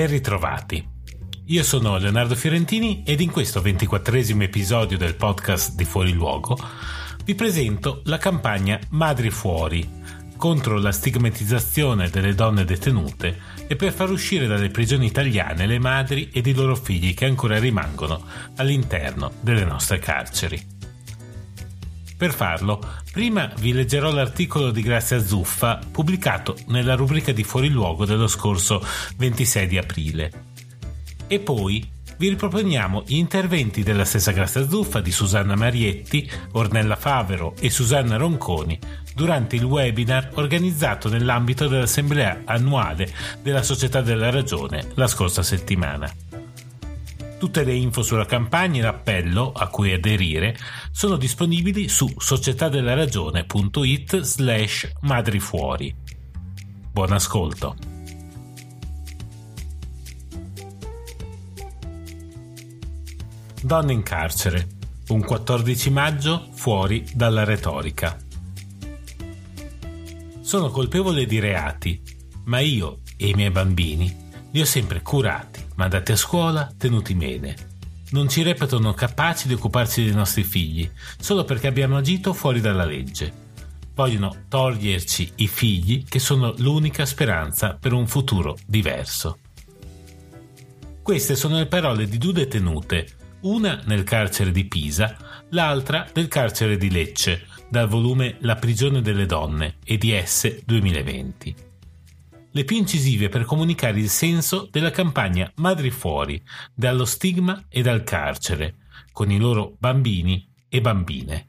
Ben ritrovati. Io sono Leonardo Fiorentini ed in questo ventiquattresimo episodio del podcast di Fuori Luogo vi presento la campagna Madri Fuori contro la stigmatizzazione delle donne detenute e per far uscire dalle prigioni italiane le madri ed i loro figli che ancora rimangono all'interno delle nostre carceri. Per farlo, prima vi leggerò l'articolo di Grazia Zuffa pubblicato nella rubrica di Fuori Luogo dello scorso 26 di aprile. E poi vi riproponiamo gli interventi della stessa Grazia Zuffa, di Susanna Marietti, Ornella Favero e Susanna Ronconi durante il webinar organizzato nell'ambito dell'assemblea annuale della Società della Ragione la scorsa settimana. Tutte le info sulla campagna e l'appello a cui aderire sono disponibili su societadelaragione.it slash madrifuori. Buon ascolto. Donne in carcere. Un 14 maggio fuori dalla retorica. Sono colpevole di reati, ma io e i miei bambini li ho sempre curati mandati a scuola, tenuti bene. Non ci reputano capaci di occuparsi dei nostri figli, solo perché abbiamo agito fuori dalla legge. Vogliono toglierci i figli che sono l'unica speranza per un futuro diverso. Queste sono le parole di due detenute, una nel carcere di Pisa, l'altra nel carcere di Lecce, dal volume La prigione delle donne, EDS 2020 le più incisive per comunicare il senso della campagna Madri Fuori, dallo stigma e dal carcere, con i loro bambini e bambine.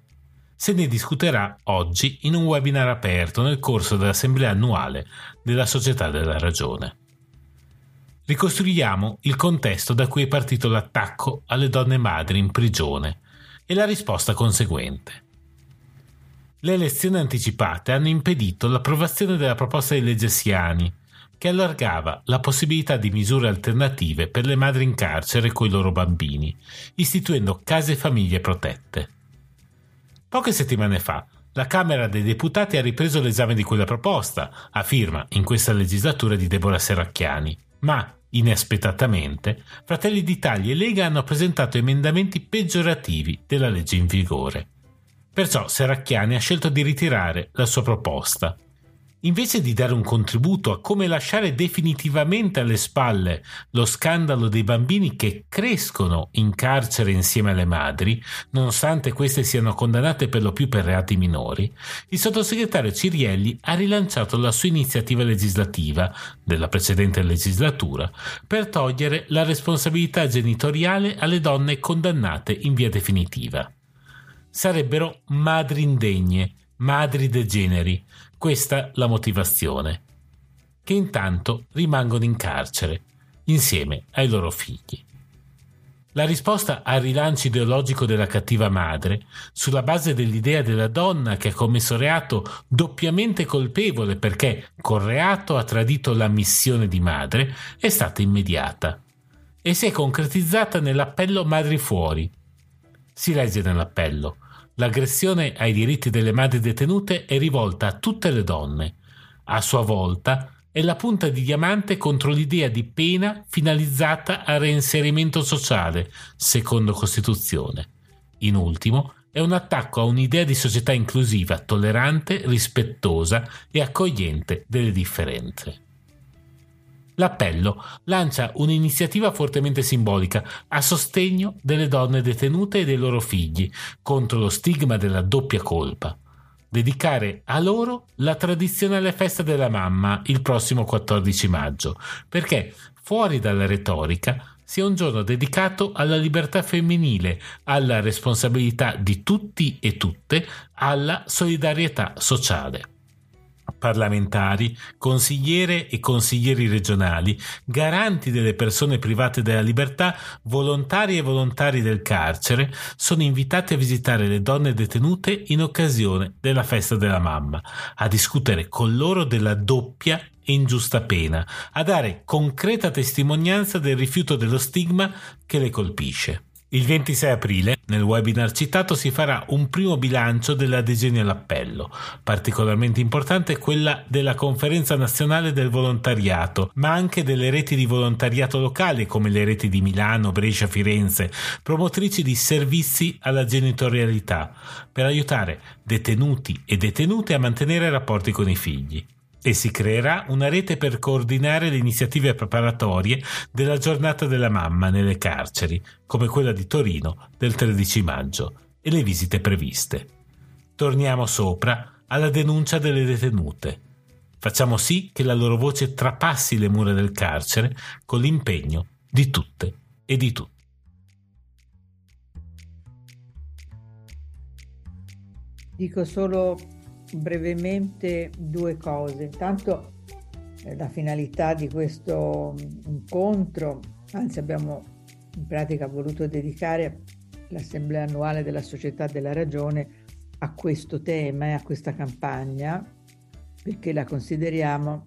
Se ne discuterà oggi in un webinar aperto nel corso dell'assemblea annuale della Società della Ragione. Ricostruiamo il contesto da cui è partito l'attacco alle donne madri in prigione e la risposta conseguente. Le elezioni anticipate hanno impedito l'approvazione della proposta di legge Siani, che allargava la possibilità di misure alternative per le madri in carcere con i loro bambini, istituendo case famiglie protette. Poche settimane fa, la Camera dei Deputati ha ripreso l'esame di quella proposta, a firma in questa legislatura di Deborah Serracchiani, ma inaspettatamente Fratelli d'Italia e Lega hanno presentato emendamenti peggiorativi della legge in vigore. Perciò Serracchiani ha scelto di ritirare la sua proposta. Invece di dare un contributo a come lasciare definitivamente alle spalle lo scandalo dei bambini che crescono in carcere insieme alle madri, nonostante queste siano condannate per lo più per reati minori, il sottosegretario Cirielli ha rilanciato la sua iniziativa legislativa della precedente legislatura per togliere la responsabilità genitoriale alle donne condannate in via definitiva sarebbero madri indegne, madri degeneri. Questa la motivazione. Che intanto rimangono in carcere, insieme ai loro figli. La risposta al rilancio ideologico della cattiva madre, sulla base dell'idea della donna che ha commesso reato doppiamente colpevole perché col reato ha tradito la missione di madre, è stata immediata e si è concretizzata nell'appello Madri Fuori. Si legge nell'appello l'aggressione ai diritti delle madri detenute è rivolta a tutte le donne. A sua volta è la punta di diamante contro l'idea di pena finalizzata al reinserimento sociale, secondo Costituzione. In ultimo, è un attacco a un'idea di società inclusiva, tollerante, rispettosa e accogliente delle differenze. L'appello lancia un'iniziativa fortemente simbolica a sostegno delle donne detenute e dei loro figli contro lo stigma della doppia colpa. Dedicare a loro la tradizionale festa della mamma il prossimo 14 maggio, perché fuori dalla retorica sia un giorno dedicato alla libertà femminile, alla responsabilità di tutti e tutte, alla solidarietà sociale. Parlamentari, consigliere e consiglieri regionali, garanti delle persone private della libertà, volontari e volontari del carcere, sono invitati a visitare le donne detenute in occasione della festa della mamma, a discutere con loro della doppia e ingiusta pena, a dare concreta testimonianza del rifiuto dello stigma che le colpisce. Il 26 aprile, nel webinar citato, si farà un primo bilancio delle adesioni all'appello. Particolarmente importante è quella della Conferenza Nazionale del Volontariato, ma anche delle reti di volontariato locali come le reti di Milano, Brescia, Firenze, promotrici di servizi alla genitorialità, per aiutare detenuti e detenute a mantenere rapporti con i figli e si creerà una rete per coordinare le iniziative preparatorie della giornata della mamma nelle carceri, come quella di Torino del 13 maggio, e le visite previste. Torniamo sopra alla denuncia delle detenute. Facciamo sì che la loro voce trapassi le mura del carcere con l'impegno di tutte e di tutti. Dico solo brevemente due cose. Intanto eh, la finalità di questo incontro, anzi abbiamo in pratica voluto dedicare l'assemblea annuale della Società della Ragione a questo tema e a questa campagna perché la consideriamo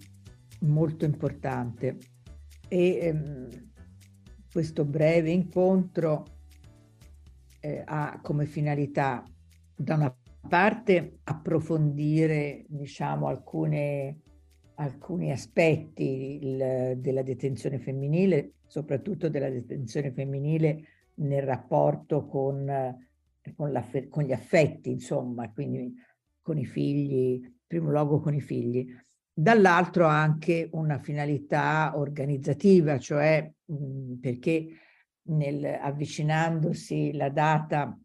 molto importante e ehm, questo breve incontro eh, ha come finalità da una parte approfondire diciamo, alcune, alcuni aspetti il, della detenzione femminile, soprattutto della detenzione femminile nel rapporto con, con, con gli affetti, insomma, quindi con i figli, in primo luogo con i figli. Dall'altro anche una finalità organizzativa, cioè mh, perché nel, avvicinandosi la data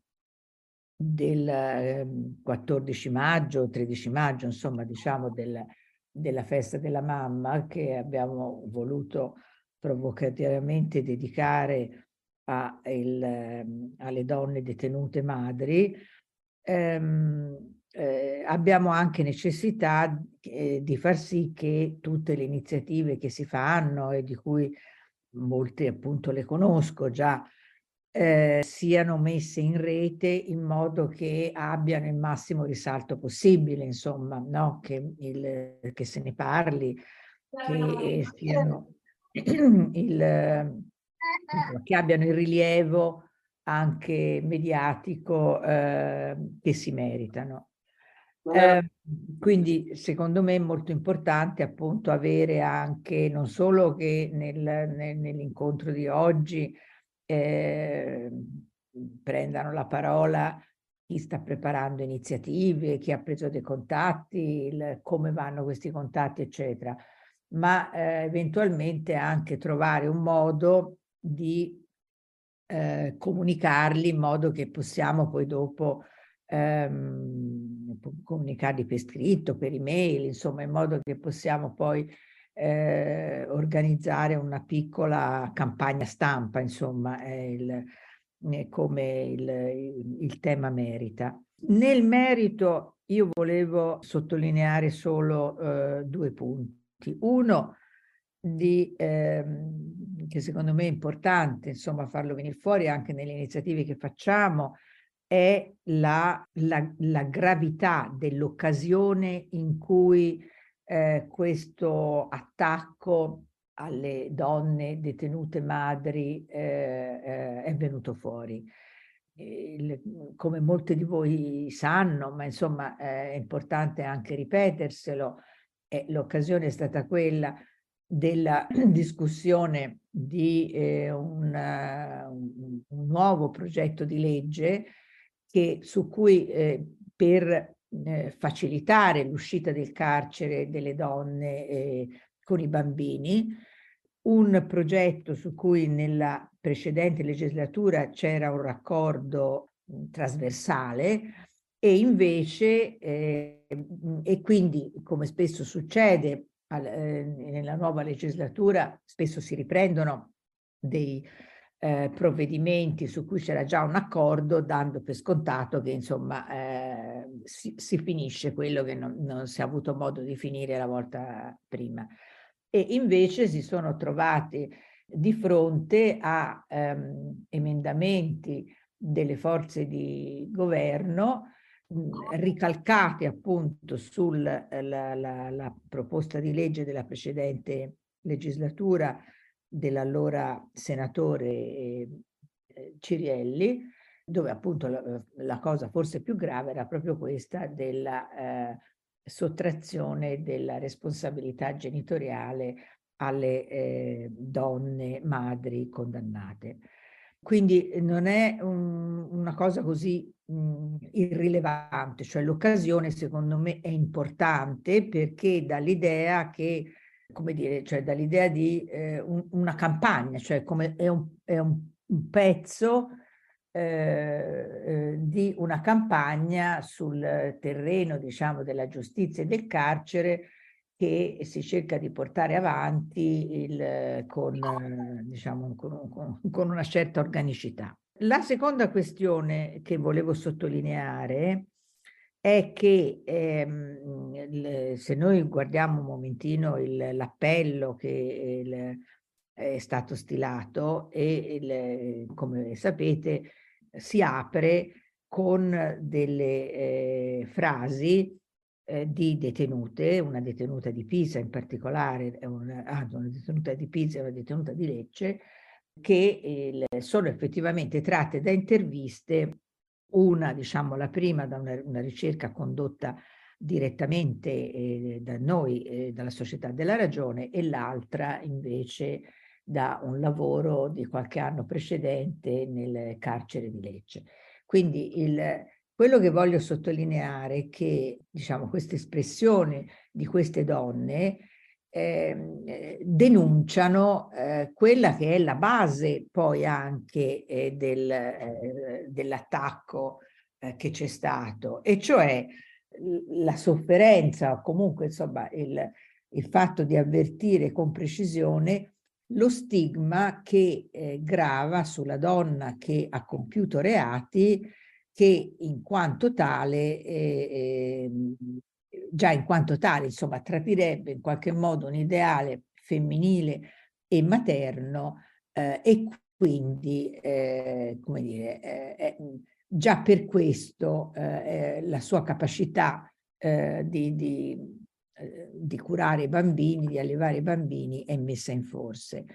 del 14 ehm, maggio, 13 maggio, insomma, diciamo del, della festa della mamma che abbiamo voluto provocativamente dedicare a il, ehm, alle donne detenute madri, ehm, eh, abbiamo anche necessità eh, di far sì che tutte le iniziative che si fanno e di cui molte appunto le conosco già, eh, siano messe in rete in modo che abbiano il massimo risalto possibile, insomma, no? che, il, che se ne parli, che, siano il, che abbiano il rilievo anche mediatico eh, che si meritano. Eh, quindi secondo me è molto importante appunto avere anche non solo che nel, nel, nell'incontro di oggi eh, prendano la parola chi sta preparando iniziative, chi ha preso dei contatti, il, come vanno questi contatti, eccetera, ma eh, eventualmente anche trovare un modo di eh, comunicarli in modo che possiamo poi dopo ehm, comunicarli per scritto, per email, insomma, in modo che possiamo poi eh, organizzare una piccola campagna stampa, insomma, è il, è come il, il, tema merita. Nel merito io volevo sottolineare solo eh, due punti. Uno, di, ehm, che secondo me è importante insomma farlo venire fuori anche nelle iniziative che facciamo, è la, la, la gravità dell'occasione in cui eh, questo attacco alle donne detenute madri eh, eh, è venuto fuori. Il, come molti di voi sanno, ma insomma è importante anche ripeterselo, l'occasione è stata quella della discussione di eh, un, un, nuovo progetto di legge che, su cui eh, per eh, facilitare l'uscita del carcere delle donne eh, con i bambini, un progetto su cui nella precedente legislatura c'era un raccordo mh, trasversale e invece, eh, e quindi come spesso succede al, eh, nella nuova legislatura, spesso si riprendono dei eh, provvedimenti su cui c'era già un accordo, dando per scontato che insomma eh, si, si, finisce quello che non, non si è avuto modo di finire la volta prima. E invece si sono trovati di fronte a ehm, emendamenti delle forze di governo ricalcati appunto sulla la, la, la proposta di legge della precedente legislatura dell'allora senatore eh, Cirielli, dove appunto la, la, cosa forse più grave era proprio questa della eh, sottrazione della responsabilità genitoriale alle eh, donne madri condannate. Quindi non è un, una cosa così mh, irrilevante, cioè l'occasione secondo me è importante perché dà l'idea che, come dire, cioè dall'idea di eh, un, una campagna, cioè come è un, è un pezzo eh, eh, di una campagna sul terreno, diciamo, della giustizia e del carcere che si cerca di portare avanti il, con, diciamo, con, con, una certa organicità. La seconda questione che volevo sottolineare è che ehm, se noi guardiamo un momentino l'appello che il, è stato stilato e il, come sapete si apre con delle eh, frasi eh, di detenute, una detenuta di Pisa in particolare, una, ah, una detenuta di Pisa e una detenuta di Lecce, che eh, sono effettivamente tratte da interviste, una diciamo la prima da una, una ricerca condotta direttamente eh, da noi, eh, dalla Società della Ragione, e l'altra invece da un lavoro di qualche anno precedente nel carcere di Lecce. Quindi il, quello che voglio sottolineare è che diciamo, queste espressioni di queste donne eh, denunciano eh, quella che è la base poi anche eh, del, eh, dell'attacco eh, che c'è stato, e cioè la sofferenza o comunque insomma il, il fatto di avvertire con precisione lo stigma che eh, grava sulla donna che ha compiuto reati che in quanto tale, eh, eh, già in quanto tale, insomma, tradirebbe in qualche modo un ideale femminile e materno eh, e quindi, eh, come dire, eh, già per questo la sua capacità di, di, di curare i bambini, di allevare i bambini è messa in forse.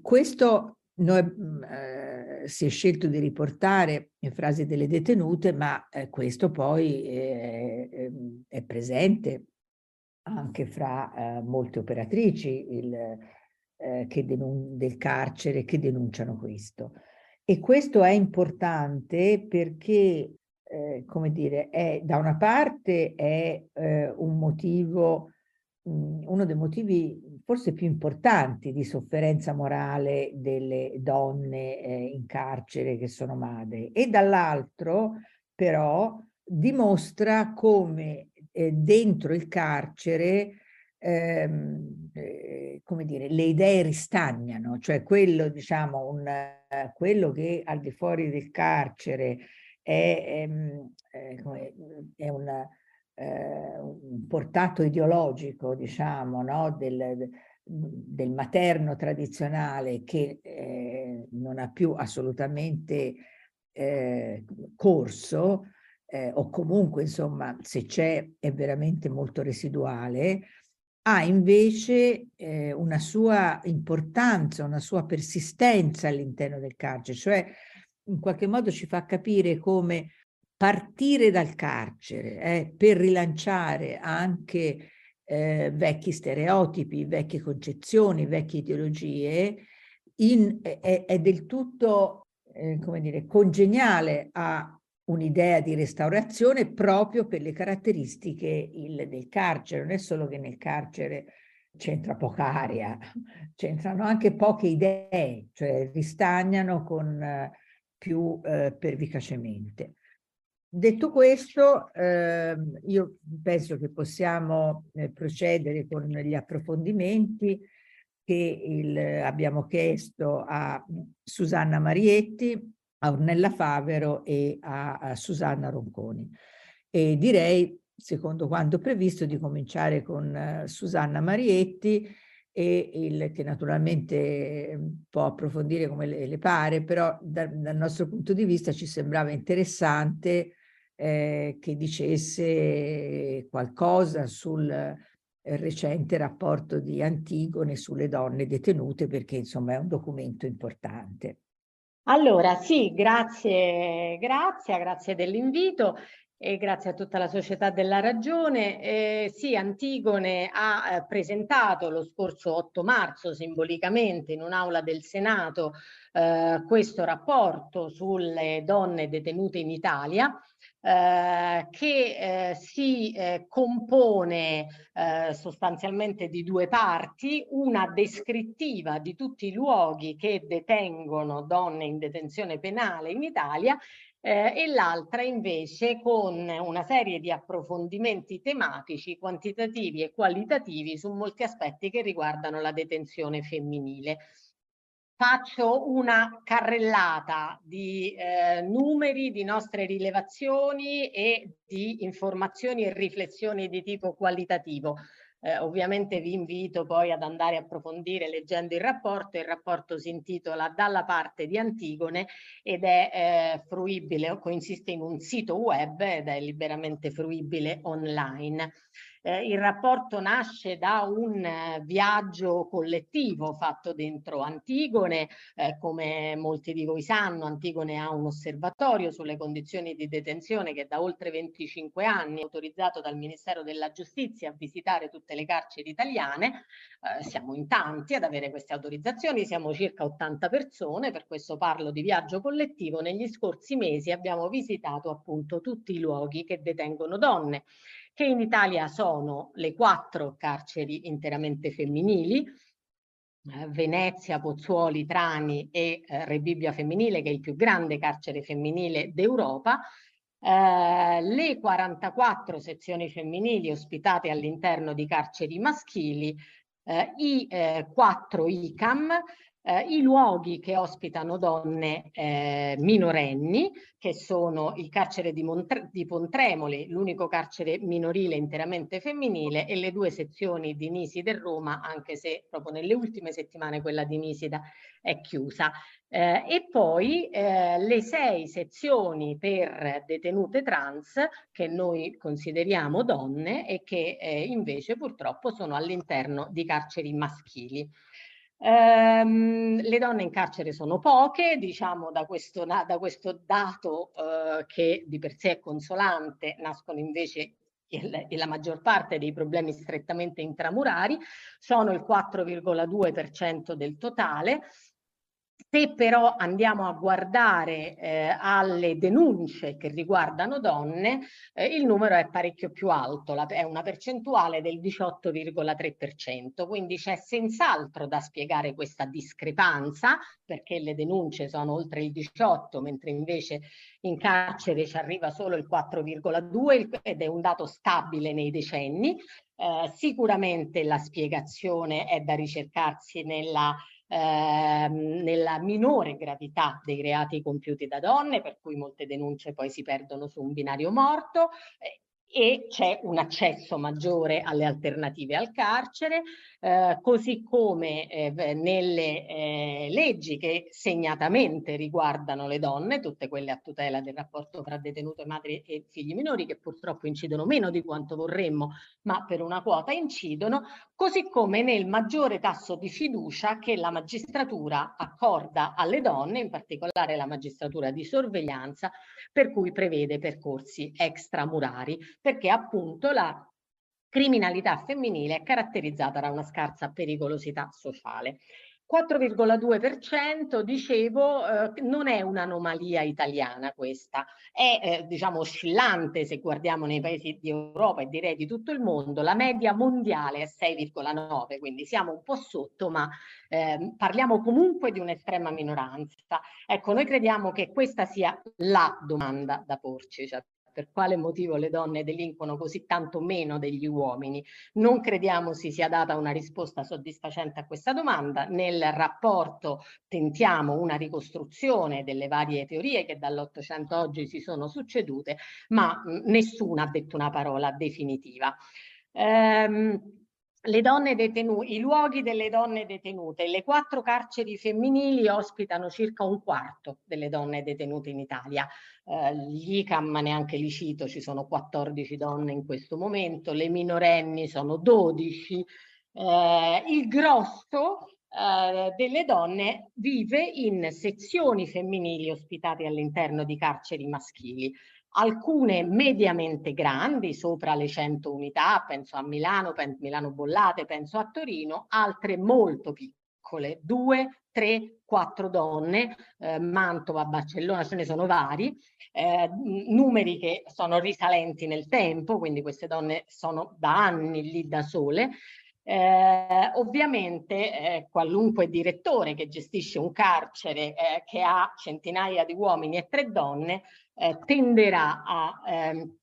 Questo noi, mhmm, eh, si è scelto di riportare le frasi delle detenute, ma eh, questo poi è, ehm, è, presente anche fra eh, molte operatrici il, eh, del carcere che denunciano questo. E questo è importante perché, eh, come dire, è, da una parte è eh, un motivo, mh, uno dei motivi forse più importanti di sofferenza morale delle donne eh, in carcere che sono madri. E dall'altro però dimostra come eh, dentro il carcere ehm, eh, come dire, le idee ristagnano, cioè quello, diciamo, un, quello che al di fuori del carcere è, ehm, è, è un eh, un portato ideologico, diciamo, no? del, del materno tradizionale che eh, non ha più assolutamente eh, corso, eh, o comunque, insomma, se c'è è veramente molto residuale, ha invece eh, una sua importanza, una sua persistenza all'interno del carcere, cioè in qualche modo ci fa capire come partire dal carcere eh, per rilanciare anche eh, vecchi stereotipi, vecchie concezioni, vecchie ideologie, in, è, è, del tutto, eh, come dire, congeniale a un'idea di restaurazione proprio per le caratteristiche il, del carcere. Non è solo che nel carcere c'entra poca aria, c'entrano anche poche idee, cioè ristagnano con più eh, pervicacemente. Detto questo, eh, io penso che possiamo eh, procedere con gli approfondimenti che il, abbiamo chiesto a Susanna Marietti, a Ornella Favero e a, a Susanna Ronconi. E direi, secondo quanto previsto, di cominciare con uh, Susanna Marietti, e il, che naturalmente può approfondire come le, le pare, però da, dal nostro punto di vista ci sembrava interessante eh, che dicesse qualcosa sul eh, recente rapporto di Antigone sulle donne detenute, perché insomma è un documento importante. Allora, sì, grazie, grazie, grazie dell'invito e grazie a tutta la società della ragione. Eh, sì, Antigone ha eh, presentato lo scorso 8 marzo simbolicamente in un'aula del Senato eh, questo rapporto sulle donne detenute in Italia eh, che eh, si eh, compone eh, sostanzialmente di due parti, una descrittiva di tutti i luoghi che detengono donne in detenzione penale in Italia eh, e l'altra invece con una serie di approfondimenti tematici, quantitativi e qualitativi su molti aspetti che riguardano la detenzione femminile faccio una carrellata di eh, numeri, di nostre rilevazioni e di informazioni e riflessioni di tipo qualitativo. Eh, ovviamente vi invito poi ad andare a approfondire leggendo il rapporto. Il rapporto si intitola Dalla parte di Antigone ed è eh, fruibile, consiste in un sito web ed è liberamente fruibile online. Eh, il rapporto nasce da un eh, viaggio collettivo fatto dentro Antigone, eh, come molti di voi sanno Antigone ha un osservatorio sulle condizioni di detenzione che da oltre 25 anni è autorizzato dal Ministero della Giustizia a visitare tutte le carceri italiane, eh, siamo in tanti ad avere queste autorizzazioni, siamo circa 80 persone, per questo parlo di viaggio collettivo, negli scorsi mesi abbiamo visitato appunto tutti i luoghi che detengono donne che in Italia sono le quattro carceri interamente femminili, eh, Venezia, Pozzuoli, Trani e eh, Rebibbia Femminile, che è il più grande carcere femminile d'Europa, eh, le 44 sezioni femminili ospitate all'interno di carceri maschili, eh, i eh, 4 ICAM, eh, i luoghi che ospitano donne eh, minorenni, che sono il carcere di, Montre di Pontremoli, l'unico carcere minorile interamente femminile, e le due sezioni di Nisida e Roma, anche se proprio nelle ultime settimane quella di Nisida è chiusa. Eh, e poi eh, le sei sezioni per detenute trans che noi consideriamo donne e che eh, invece purtroppo sono all'interno di carceri maschili. Ehm, le donne in carcere sono poche, diciamo da questo, da questo dato eh, che di per sé è consolante, nascono invece il, la maggior parte dei problemi strettamente intramurari, sono il 4,2% del totale, se però andiamo a guardare eh, alle denunce che riguardano donne, eh, il numero è parecchio più alto, la, è una percentuale del 18,3%, quindi c'è senz'altro da spiegare questa discrepanza, perché le denunce sono oltre il 18, mentre invece in carcere ci arriva solo il 4,2 ed è un dato stabile nei decenni. Eh, sicuramente la spiegazione è da ricercarsi nella ehm, nella minore gravità dei reati compiuti da donne, per cui molte denunce poi si perdono su un binario morto, eh, e c'è un accesso maggiore alle alternative al carcere, eh, così come eh, nelle eh, leggi che segnatamente riguardano le donne, tutte quelle a tutela del rapporto tra detenute madri e figli minori, che purtroppo incidono meno di quanto vorremmo, ma per una quota incidono, così come nel maggiore tasso di fiducia che la magistratura accorda alle donne, in particolare la magistratura di sorveglianza, per cui prevede percorsi extramurari, perché appunto la criminalità femminile è caratterizzata da una scarsa pericolosità sociale. 4,2% dicevo eh, non è un'anomalia italiana questa, è eh, diciamo oscillante se guardiamo nei paesi di Europa e direi di tutto il mondo, la media mondiale è 6,9, quindi siamo un po' sotto ma eh, parliamo comunque di un'estrema minoranza. Ecco, noi crediamo che questa sia la domanda da porci, cioè per quale motivo le donne delinquono così tanto meno degli uomini. Non crediamo si sia data una risposta soddisfacente a questa domanda. Nel rapporto tentiamo una ricostruzione delle varie teorie che dall'Ottocento oggi si sono succedute, ma mh, nessuno ha detto una parola definitiva. Ehm, le donne detenute, i luoghi delle donne detenute, le quattro carceri femminili ospitano circa un quarto delle donne detenute in Italia. Eh, gli ICAM neanche li cito, ci sono 14 donne in questo momento, le minorenni sono 12. Eh, il grosso eh, delle donne vive in sezioni femminili ospitate all'interno di carceri maschili alcune mediamente grandi, sopra le 100 unità, penso a Milano, penso Milano Bollate, penso a Torino, altre molto piccole, due, tre, quattro donne, eh, Mantova, Barcellona, ce ne sono vari, eh, numeri che sono risalenti nel tempo, quindi queste donne sono da anni lì da sole, eh, ovviamente eh, qualunque direttore che gestisce un carcere eh, che ha centinaia di uomini e tre donne eh, tenderà a ehm,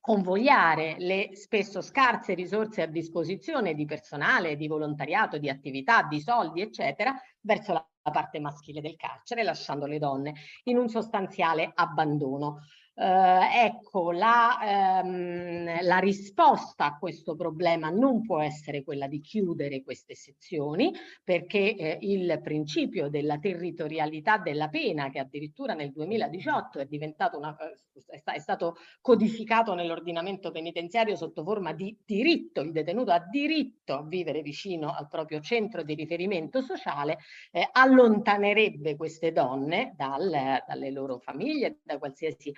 convogliare le spesso scarse risorse a disposizione di personale, di volontariato, di attività, di soldi, eccetera, verso la parte maschile del carcere, lasciando le donne in un sostanziale abbandono. Eh, ecco, la, ehm, la, risposta a questo problema non può essere quella di chiudere queste sezioni, perché eh, il principio della territorialità della pena, che addirittura nel 2018 è diventato una, eh, è stato codificato nell'ordinamento penitenziario sotto forma di diritto, il detenuto ha diritto a vivere vicino al proprio centro di riferimento sociale, eh, allontanerebbe queste donne dal, dalle loro famiglie, da qualsiasi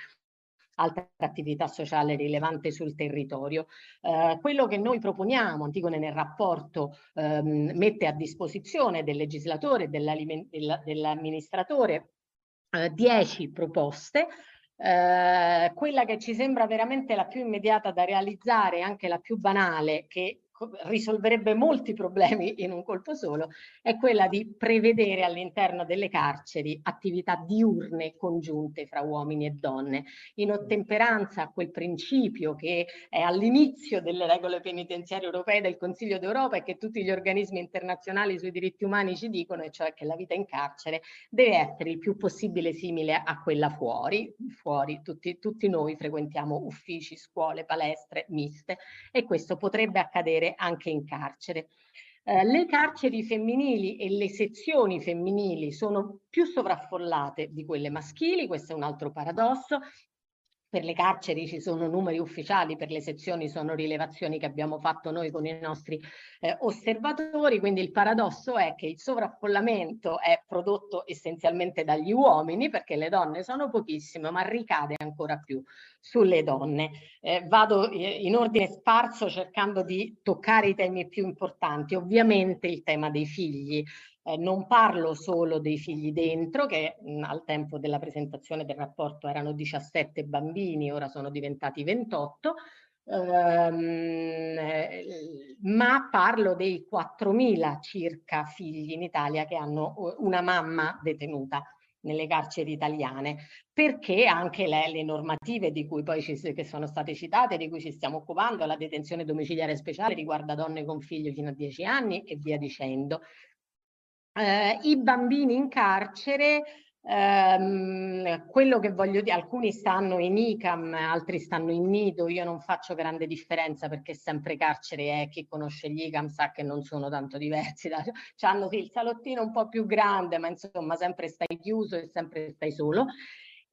altra attività sociale rilevante sul territorio. Eh, quello che noi proponiamo, Antigone nel rapporto ehm, mette a disposizione del legislatore dell'amministratore eh, 10 proposte eh, quella che ci sembra veramente la più immediata da realizzare, anche la più banale, che risolverebbe molti problemi in un colpo solo, è quella di prevedere all'interno delle carceri attività diurne congiunte fra uomini e donne, in ottemperanza a quel principio che è all'inizio delle regole penitenziarie europee del Consiglio d'Europa e che tutti gli organismi internazionali sui diritti umani ci dicono, e cioè che la vita in carcere deve essere il più possibile simile a quella fuori. Fuori tutti, tutti noi frequentiamo uffici, scuole, palestre miste e questo potrebbe accadere accadere anche in carcere. Eh, le carceri femminili e le sezioni femminili sono più sovraffollate di quelle maschili, questo è un altro paradosso, per le carceri ci sono numeri ufficiali, per le sezioni sono rilevazioni che abbiamo fatto noi con i nostri eh, osservatori, quindi il paradosso è che il sovraffollamento è prodotto essenzialmente dagli uomini, perché le donne sono pochissime, ma ricade ancora più sulle donne. Eh, vado eh, in ordine sparso cercando di toccare i temi più importanti, ovviamente il tema dei figli, eh, non parlo solo dei figli dentro, che mh, al tempo della presentazione del rapporto erano 17 bambini, ora sono diventati 28, ehm, ma parlo dei 4.000 circa figli in Italia che hanno una mamma detenuta nelle carceri italiane, perché anche le, le normative di cui poi ci, che sono state citate, di cui ci stiamo occupando, la detenzione domiciliare speciale riguarda donne con figli fino a 10 anni e via dicendo. Eh, I bambini in carcere, ehm, quello che voglio dire, alcuni stanno in ICAM, altri stanno in nido, io non faccio grande differenza perché sempre carcere è, chi conosce gli ICAM sa che non sono tanto diversi, da, hanno sì, il salottino un po' più grande, ma insomma sempre stai chiuso e sempre stai solo.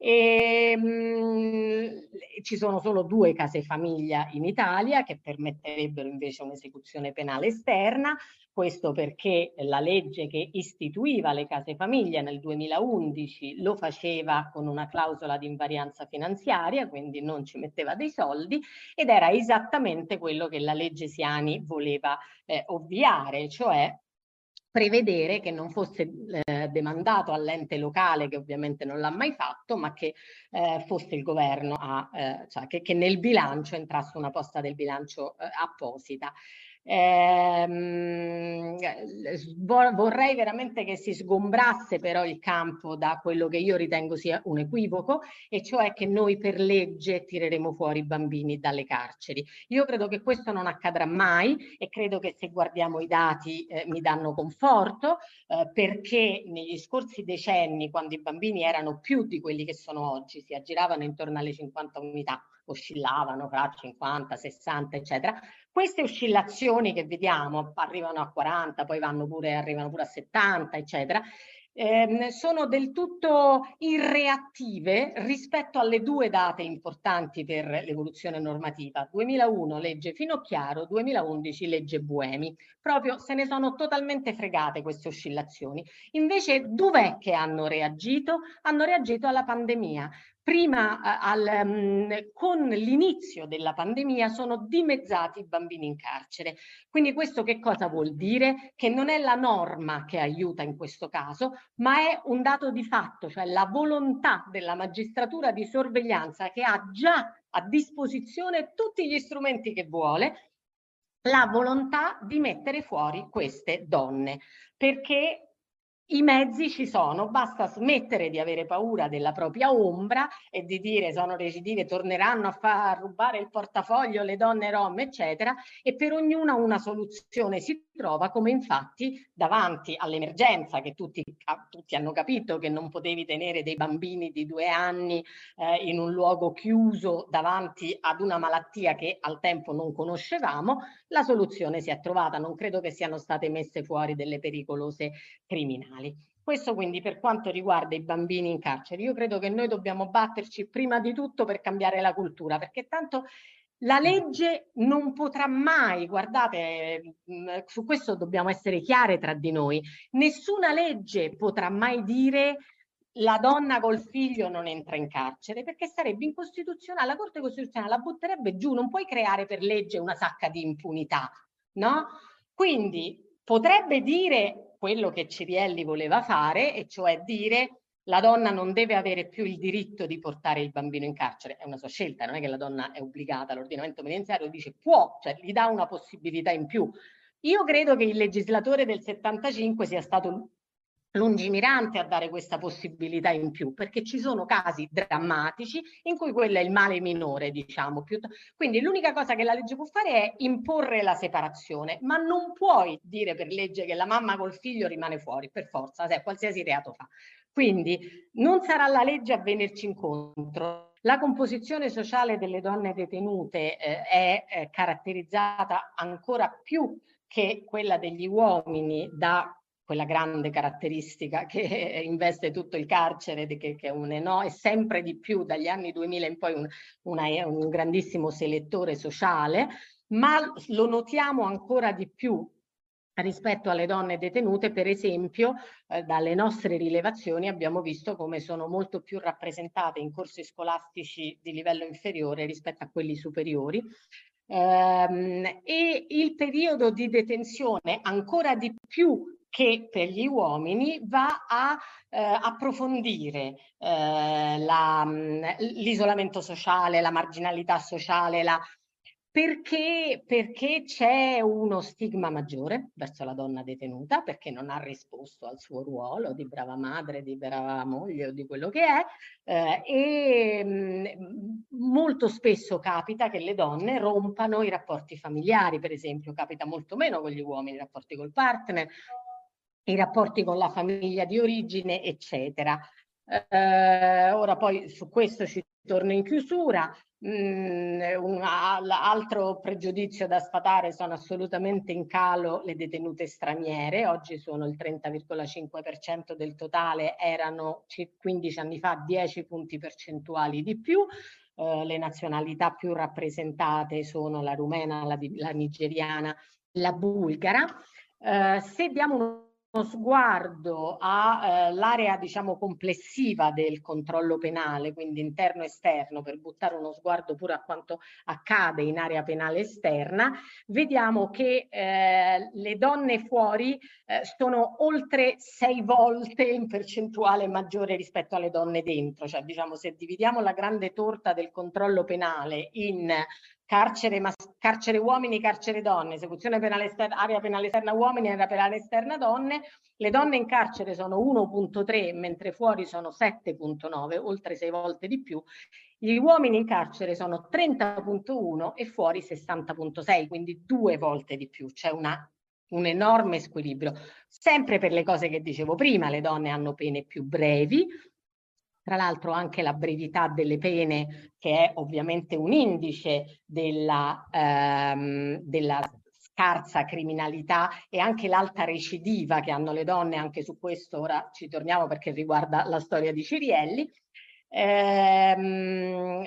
E, mh, ci sono solo due case famiglia in Italia che permetterebbero invece un'esecuzione penale esterna. Questo perché la legge che istituiva le case famiglia nel 2011 lo faceva con una clausola di invarianza finanziaria, quindi non ci metteva dei soldi, ed era esattamente quello che la legge Siani voleva eh, ovviare, cioè prevedere che non fosse eh, demandato all'ente locale, che ovviamente non l'ha mai fatto, ma che eh, fosse il governo a, eh, cioè che, che, nel bilancio entrasse una posta del bilancio eh, apposita. Ehm, vorrei veramente che si sgombrasse però il campo da quello che io ritengo sia un equivoco e cioè che noi per legge tireremo fuori i bambini dalle carceri. Io credo che questo non accadrà mai e credo che se guardiamo i dati eh, mi danno conforto eh, perché negli scorsi decenni quando i bambini erano più di quelli che sono oggi, si aggiravano intorno alle 50 unità, oscillavano fra 50, 60 eccetera, queste oscillazioni che vediamo arrivano a 40, poi vanno pure, arrivano pure a 70, eccetera, ehm, sono del tutto irreattive rispetto alle due date importanti per l'evoluzione normativa. 2001 legge Finocchiaro, 2011 legge Buemi. Proprio se ne sono totalmente fregate queste oscillazioni. Invece dov'è che hanno reagito? Hanno reagito alla pandemia prima al, um, con l'inizio della pandemia sono dimezzati i bambini in carcere. Quindi questo che cosa vuol dire? Che non è la norma che aiuta in questo caso, ma è un dato di fatto, cioè la volontà della magistratura di sorveglianza che ha già a disposizione tutti gli strumenti che vuole, la volontà di mettere fuori queste donne, perché i mezzi ci sono, basta smettere di avere paura della propria ombra e di dire sono recidive, torneranno a far rubare il portafoglio le donne rom, eccetera, e per ognuna una soluzione. Si trova, come infatti davanti all'emergenza che tutti, tutti, hanno capito che non potevi tenere dei bambini di due anni eh, in un luogo chiuso davanti ad una malattia che al tempo non conoscevamo, la soluzione si è trovata, non credo che siano state messe fuori delle pericolose criminali. Questo quindi per quanto riguarda i bambini in carcere. Io credo che noi dobbiamo batterci prima di tutto per cambiare la cultura, perché tanto la legge non potrà mai, guardate, su questo dobbiamo essere chiare tra di noi, nessuna legge potrà mai dire la donna col figlio non entra in carcere perché sarebbe incostituzionale, la Corte Costituzionale la butterebbe giù, non puoi creare per legge una sacca di impunità, no? Quindi potrebbe dire quello che Cirielli voleva fare, e cioè dire la donna non deve avere più il diritto di portare il bambino in carcere, è una sua scelta, non è che la donna è obbligata, l'ordinamento penitenziario dice può, cioè gli dà una possibilità in più. Io credo che il legislatore del 75 sia stato lungimirante a dare questa possibilità in più, perché ci sono casi drammatici in cui quello è il male minore, diciamo. Quindi l'unica cosa che la legge può fare è imporre la separazione, ma non puoi dire per legge che la mamma col figlio rimane fuori, per forza, cioè, qualsiasi reato fa. Quindi non sarà la legge a venirci incontro. La composizione sociale delle donne detenute eh, è eh, caratterizzata ancora più che quella degli uomini da quella grande caratteristica che investe tutto il carcere, che, che un, no, è sempre di più dagli anni 2000 in poi un, una, un grandissimo selettore sociale, ma lo notiamo ancora di più rispetto alle donne detenute, per esempio, eh, dalle nostre rilevazioni abbiamo visto come sono molto più rappresentate in corsi scolastici di livello inferiore rispetto a quelli superiori. Ehm, e il periodo di detenzione ancora di più che per gli uomini va a eh, approfondire eh, mm, l'isolamento sociale, la marginalità sociale, la, perché, perché c'è uno stigma maggiore verso la donna detenuta, perché non ha risposto al suo ruolo di brava madre, di brava moglie o di quello che è, eh, e mh, mm, molto spesso capita che le donne rompano i rapporti familiari, per esempio, capita molto meno con gli uomini, i rapporti col partner, i rapporti con la famiglia di origine, eccetera. Eh, ora poi su questo ci torno in chiusura. Mm, un altro pregiudizio da sfatare sono assolutamente in calo le detenute straniere, oggi sono il 30,5% del totale, erano 15 anni fa 10 punti percentuali di più. Eh, le nazionalità più rappresentate sono la rumena, la, la nigeriana, la bulgara. Eh, se diamo uno sguardo all'area eh, diciamo complessiva del controllo penale, quindi interno esterno, per buttare uno sguardo pure a quanto accade in area penale esterna, vediamo che eh, le donne fuori eh, sono oltre sei volte in percentuale maggiore rispetto alle donne dentro, cioè diciamo se dividiamo la grande torta del controllo penale in carcere, carcere uomini, carcere donne, esecuzione penale esterna, area penale esterna uomini, area penale esterna donne, le donne in carcere sono 1.3 mentre fuori sono 7.9, oltre sei volte di più, gli uomini in carcere sono 30.1 e fuori 60.6, quindi due volte di più, c'è un enorme squilibrio. Sempre per le cose che dicevo prima, le donne hanno pene più brevi, tra l'altro anche la brevità delle pene, che è ovviamente un indice della, ehm, della scarsa criminalità e anche l'alta recidiva che hanno le donne, anche su questo ora ci torniamo perché riguarda la storia di Cirielli, ehm,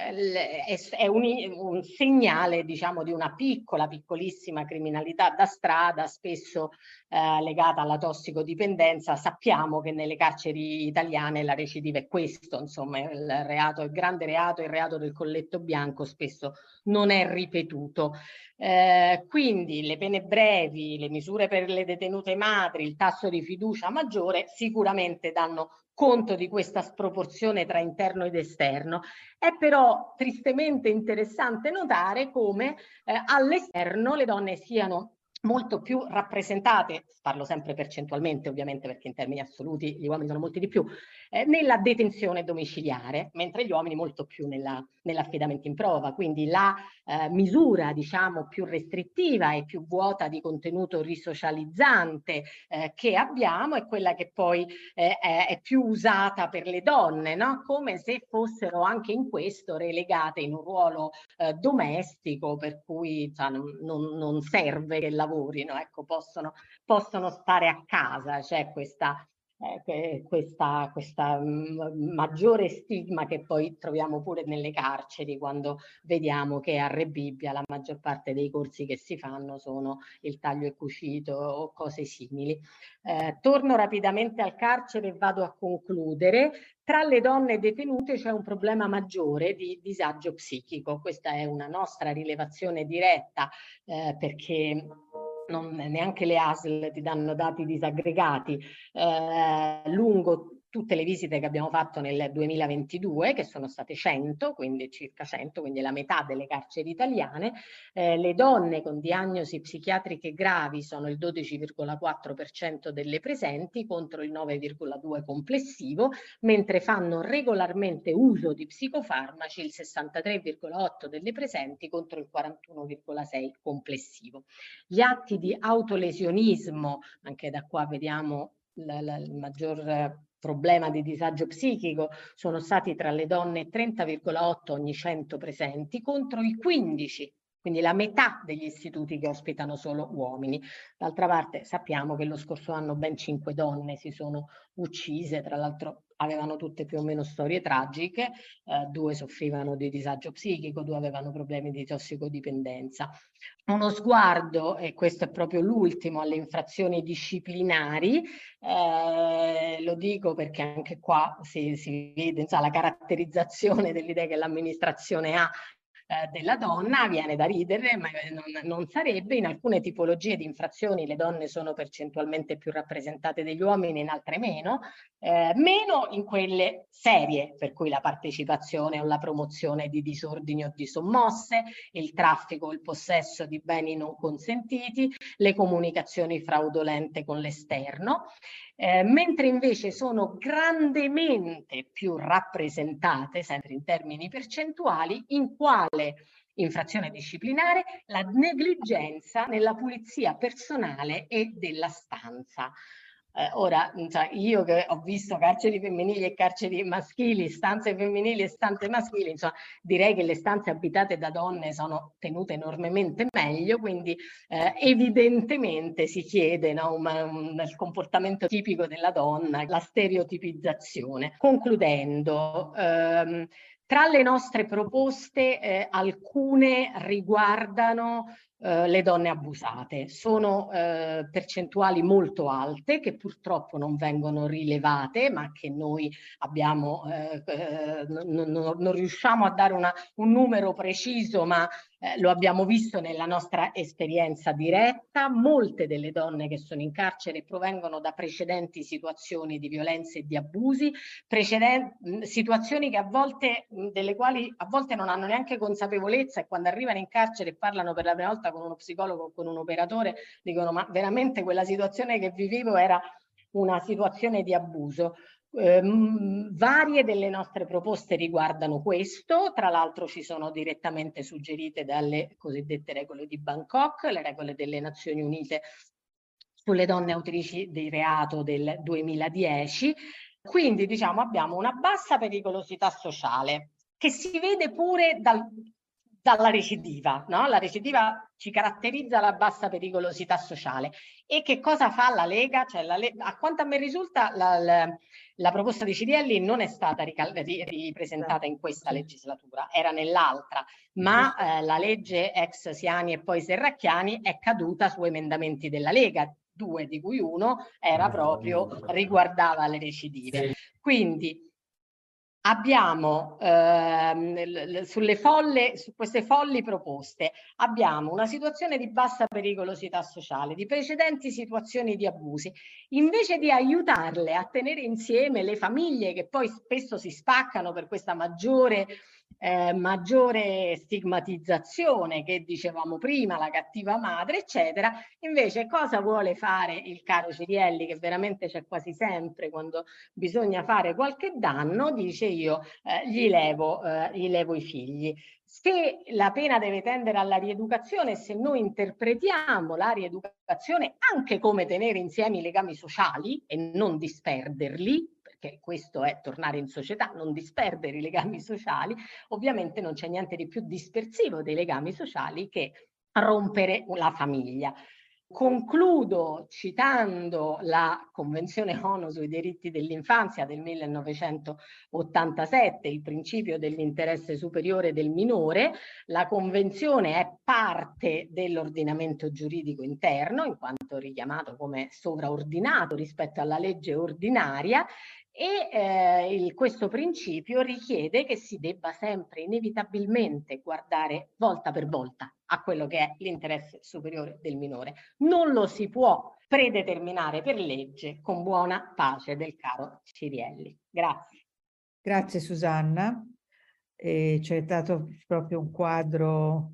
è un, un, segnale diciamo di una piccola piccolissima criminalità da strada spesso eh, legata alla tossicodipendenza. Sappiamo che nelle carceri italiane la recidiva è questo insomma il reato il grande reato il reato del colletto bianco spesso non è ripetuto. Eh, quindi le pene brevi le misure per le detenute madri il tasso di fiducia maggiore sicuramente danno conto di questa sproporzione tra interno ed esterno. È però tristemente interessante notare come eh, all'esterno le donne siano molto più rappresentate, parlo sempre percentualmente ovviamente perché in termini assoluti gli uomini sono molti di più, eh, nella detenzione domiciliare, mentre gli uomini molto più nell'affidamento in prova. Quindi la eh, misura diciamo più restrittiva e più vuota di contenuto risocializzante eh, che abbiamo è quella che poi eh, è, più usata per le donne, no? come se fossero anche in questo relegate in un ruolo eh, domestico per cui cioè, non, non, serve che lavorino, ecco, possono, possono stare a casa, c'è questa eh, questa, questa mm, maggiore stigma che poi troviamo pure nelle carceri quando vediamo che a Rebibbia la maggior parte dei corsi che si fanno sono il taglio e cucito o cose simili. Eh, torno rapidamente al carcere e vado a concludere. Tra le donne detenute c'è un problema maggiore di disagio psichico. Questa è una nostra rilevazione diretta eh, perché non, neanche le ASL ti danno dati disaggregati, eh, lungo tutte le visite che abbiamo fatto nel 2022, che sono state 100, quindi circa 100, quindi la metà delle carceri italiane, eh, le donne con diagnosi psichiatriche gravi sono il 12,4% delle presenti contro il 9,2% complessivo, mentre fanno regolarmente uso di psicofarmaci il 63,8% delle presenti contro il 41,6% complessivo. Gli atti di autolesionismo, anche da qua vediamo il maggior problema di disagio psichico sono stati tra le donne 30,8 ogni 100 presenti contro il 15 quindi la metà degli istituti che ospitano solo uomini. D'altra parte sappiamo che lo scorso anno ben cinque donne si sono uccise, tra l'altro avevano tutte più o meno storie tragiche, eh, due soffrivano di disagio psichico, due avevano problemi di tossicodipendenza. Uno sguardo, e questo è proprio l'ultimo, alle infrazioni disciplinari, eh, lo dico perché anche qua si, si vede insomma, la caratterizzazione dell'idea che l'amministrazione ha eh, della donna, viene da ridere, ma non, non, sarebbe. In alcune tipologie di infrazioni le donne sono percentualmente più rappresentate degli uomini, in altre meno, eh, meno in quelle serie, per cui la partecipazione o la promozione di disordini o di sommosse, il traffico o il possesso di beni non consentiti, le comunicazioni fraudolente con l'esterno. Eh, mentre invece sono grandemente più rappresentate, sempre in termini percentuali, in quale infrazione disciplinare la negligenza nella pulizia personale e della stanza. Eh, ora, cioè, io che ho visto carceri femminili e carceri maschili, stanze femminili e stanze maschili, insomma, direi che le stanze abitate da donne sono tenute enormemente meglio, quindi eh, evidentemente si chiede no, un, un, il comportamento tipico della donna, la stereotipizzazione. Concludendo, ehm, tra le nostre proposte eh, alcune riguardano eh, le donne abusate. Sono eh, percentuali molto alte che purtroppo non vengono rilevate ma che noi abbiamo, eh, eh non, non, riusciamo a dare una, un numero preciso ma eh, lo abbiamo visto nella nostra esperienza diretta, molte delle donne che sono in carcere provengono da precedenti situazioni di violenze e di abusi, situazioni che a volte, delle quali a volte non hanno neanche consapevolezza e quando arrivano in carcere e parlano per la prima volta con uno psicologo con un operatore dicono ma veramente quella situazione che vivevo era una situazione di abuso. Eh, varie delle nostre proposte riguardano questo, tra l'altro ci sono direttamente suggerite dalle cosiddette regole di Bangkok, le regole delle Nazioni Unite sulle donne autrici di reato del 2010. Quindi diciamo abbiamo una bassa pericolosità sociale che si vede pure dal, dalla recidiva, no? La recidiva ci caratterizza la bassa pericolosità sociale. E che cosa fa la Lega? Cioè la Lega a quanto a me risulta la, la, la proposta di Cirielli non è stata ripresentata in questa legislatura, era nell'altra, ma eh, la legge ex Siani e poi Serracchiani è caduta su emendamenti della Lega, due di cui uno era proprio riguardava le recidive. Quindi abbiamo ehm, sulle folle, su queste folli proposte, abbiamo una situazione di bassa pericolosità sociale, di precedenti situazioni di abusi, invece di aiutarle a tenere insieme le famiglie che poi spesso si spaccano per questa maggiore eh, maggiore stigmatizzazione che dicevamo prima, la cattiva madre, eccetera. Invece cosa vuole fare il caro Cirielli, che veramente c'è quasi sempre quando bisogna fare qualche danno, dice io eh, gli, levo, eh, gli levo i figli. Se la pena deve tendere alla rieducazione, se noi interpretiamo la rieducazione anche come tenere insieme i legami sociali e non disperderli, perché questo è tornare in società, non disperdere i legami sociali, ovviamente non c'è niente di più dispersivo dei legami sociali che rompere la famiglia. Concludo citando la Convenzione ONU sui diritti dell'infanzia del 1987, il principio dell'interesse superiore del minore. La Convenzione è parte dell'ordinamento giuridico interno, in quanto richiamato come sovraordinato rispetto alla legge ordinaria e eh, il, questo principio richiede che si debba sempre inevitabilmente guardare volta per volta a quello che è l'interesse superiore del minore. Non lo si può predeterminare per legge con buona pace del caro Cirielli. Grazie. Grazie Susanna. Eh, C'è stato proprio un quadro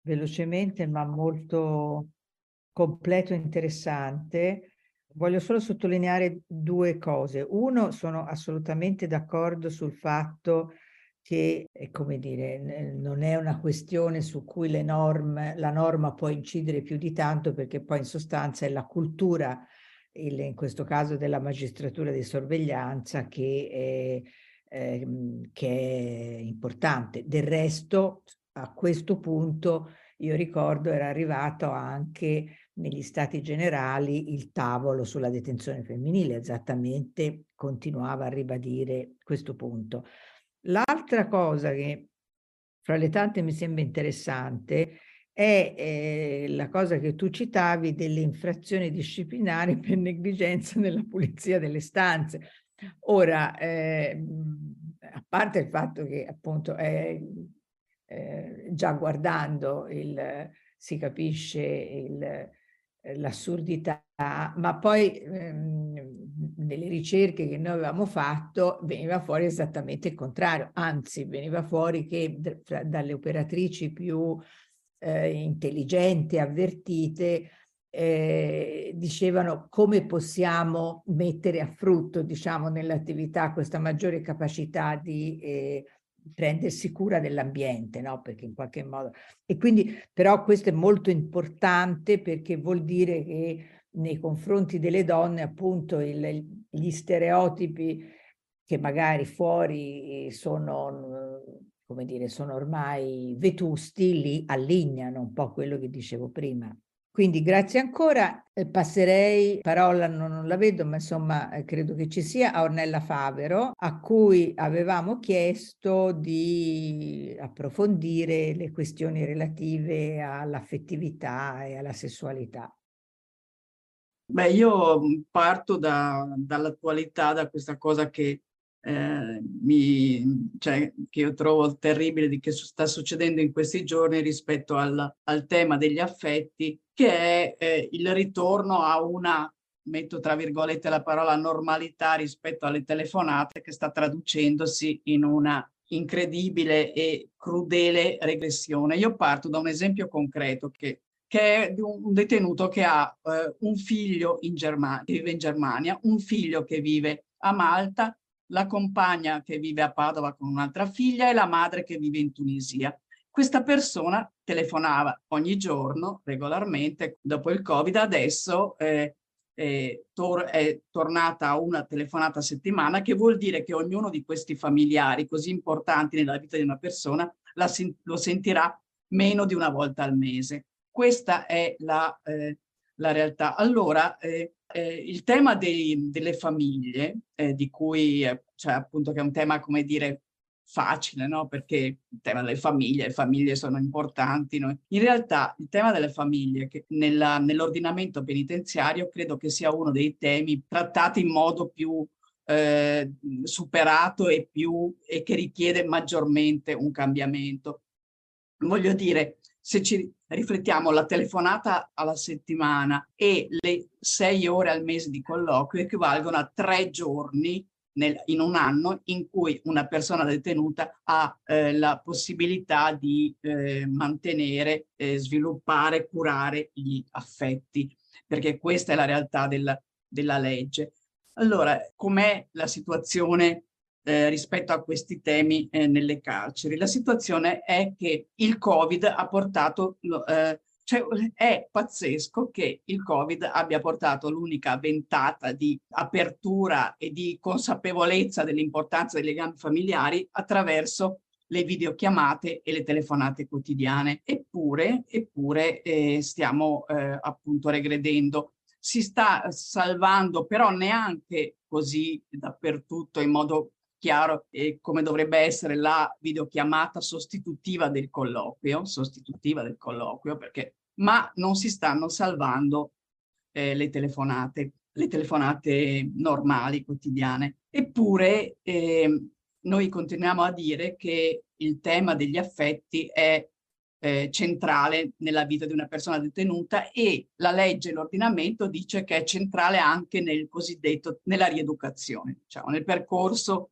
velocemente ma molto completo e interessante Voglio solo sottolineare due cose. Uno, sono assolutamente d'accordo sul fatto che, come dire, non è una questione su cui norme, la norma può incidere più di tanto perché poi in sostanza è la cultura, in questo caso della magistratura di sorveglianza, che è, eh, che è importante. Del resto, a questo punto, io ricordo, era arrivato anche negli stati generali il tavolo sulla detenzione femminile, esattamente continuava a ribadire questo punto. L'altra cosa che fra le tante mi sembra interessante è eh, la cosa che tu citavi delle infrazioni disciplinari per negligenza nella pulizia delle stanze. Ora, eh, a parte il fatto che appunto è, eh, già guardando il, si capisce il, l'assurdità, ma poi ehm, nelle ricerche che noi avevamo fatto veniva fuori esattamente il contrario, anzi veniva fuori che dalle operatrici più eh, intelligenti, avvertite, eh, dicevano come possiamo mettere a frutto, diciamo, nell'attività questa maggiore capacità di eh, prendersi cura dell'ambiente, no? Perché in qualche modo... E quindi, però questo è molto importante perché vuol dire che nei confronti delle donne, appunto, il, gli stereotipi che magari fuori sono, come dire, sono ormai vetusti, li allineano un po' quello che dicevo prima. Quindi grazie ancora, eh, passerei parola, non, non, la vedo, ma insomma eh, credo che ci sia, a Ornella Favero, a cui avevamo chiesto di approfondire le questioni relative all'affettività e alla sessualità. Beh, io parto da, dall'attualità, da questa cosa che eh, mi, cioè, che io trovo terribile di che sta succedendo in questi giorni rispetto al, al tema degli affetti, che è eh, il ritorno a una, metto tra virgolette la parola normalità rispetto alle telefonate che sta traducendosi in una incredibile e crudele regressione. Io parto da un esempio concreto che, che è di un detenuto che ha eh, un figlio in Germania, che vive in Germania, un figlio che vive a Malta, la compagna che vive a Padova con un'altra figlia e la madre che vive in Tunisia. Questa persona telefonava ogni giorno, regolarmente, dopo il Covid, adesso eh, eh, tor è tornata una telefonata a settimana, che vuol dire che ognuno di questi familiari così importanti nella vita di una persona la, lo sentirà meno di una volta al mese. Questa è la, eh, la realtà. Allora, eh, eh il tema dei, delle famiglie, eh, di cui, eh, cioè appunto che è un tema, come dire, facile, no? Perché il tema delle famiglie, le famiglie sono importanti. No? In realtà il tema delle famiglie nella, nell'ordinamento penitenziario credo che sia uno dei temi trattati in modo più eh, superato e, più, e che richiede maggiormente un cambiamento. Voglio dire, se ci riflettiamo, la telefonata alla settimana e le sei ore al mese di colloquio equivalgono a tre giorni nel, in un anno in cui una persona detenuta ha eh, la possibilità di eh, mantenere, eh, sviluppare, curare gli affetti, perché questa è la realtà del, della legge. Allora, com'è la situazione eh, rispetto a questi temi eh, nelle carceri? La situazione è che il Covid ha portato eh, cioè, è pazzesco che il Covid abbia portato l'unica ventata di apertura e di consapevolezza dell'importanza dei legami familiari attraverso le videochiamate e le telefonate quotidiane. Eppure, eppure eh, stiamo eh, appunto regredendo. Si sta salvando però neanche così dappertutto in modo chiaro eh, come dovrebbe essere la videochiamata sostitutiva del colloquio, sostitutiva del colloquio, perché, ma non si stanno salvando eh, le telefonate, le telefonate normali, quotidiane. Eppure eh, noi continuiamo a dire che il tema degli affetti è eh, centrale nella vita di una persona detenuta e la legge l'ordinamento dice che è centrale anche nel cosiddetto, nella rieducazione, diciamo, nel percorso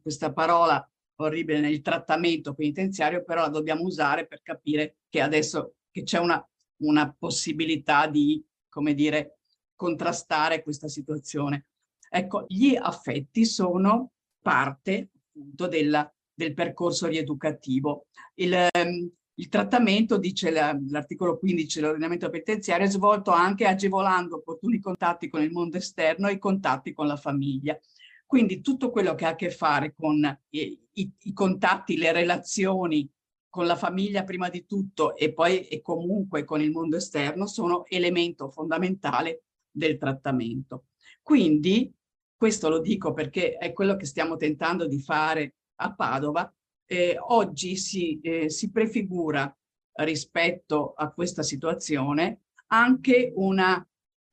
questa parola orribile nel trattamento penitenziario, però la dobbiamo usare per capire che adesso che c'è una, una possibilità di, come dire, contrastare questa situazione. Ecco, gli affetti sono parte appunto della, del percorso rieducativo. Il, um, il trattamento, dice l'articolo 15 dell'ordinamento penitenziario, è svolto anche agevolando opportuni contatti con il mondo esterno e i contatti con la famiglia. Quindi tutto quello che ha a che fare con i, i, i contatti, le relazioni con la famiglia prima di tutto e poi e comunque con il mondo esterno sono elemento fondamentale del trattamento. Quindi, questo lo dico perché è quello che stiamo tentando di fare a Padova, eh, oggi si, eh, si prefigura rispetto a questa situazione anche una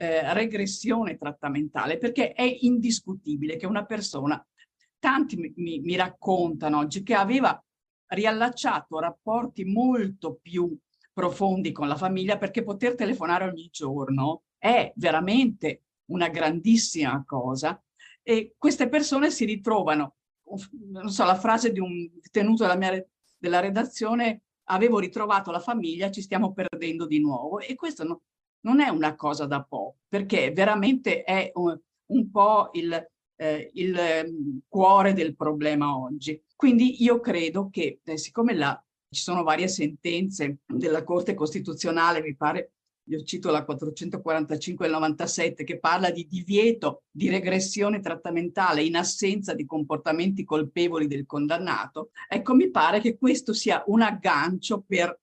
eh, regressione trattamentale, perché è indiscutibile che una persona, tanti mi, mi, raccontano oggi, che aveva riallacciato rapporti molto più profondi con la famiglia, perché poter telefonare ogni giorno è veramente una grandissima cosa. E queste persone si ritrovano, non so, la frase di un tenuto della mia della redazione, avevo ritrovato la famiglia, ci stiamo perdendo di nuovo e questo no, non è una cosa da poco, perché veramente è un, un po' il, eh, il um, cuore del problema oggi. Quindi io credo che, eh, siccome là ci sono varie sentenze della Corte Costituzionale, mi pare, io cito la 445 del 97, che parla di divieto di regressione trattamentale in assenza di comportamenti colpevoli del condannato, ecco, mi pare che questo sia un aggancio per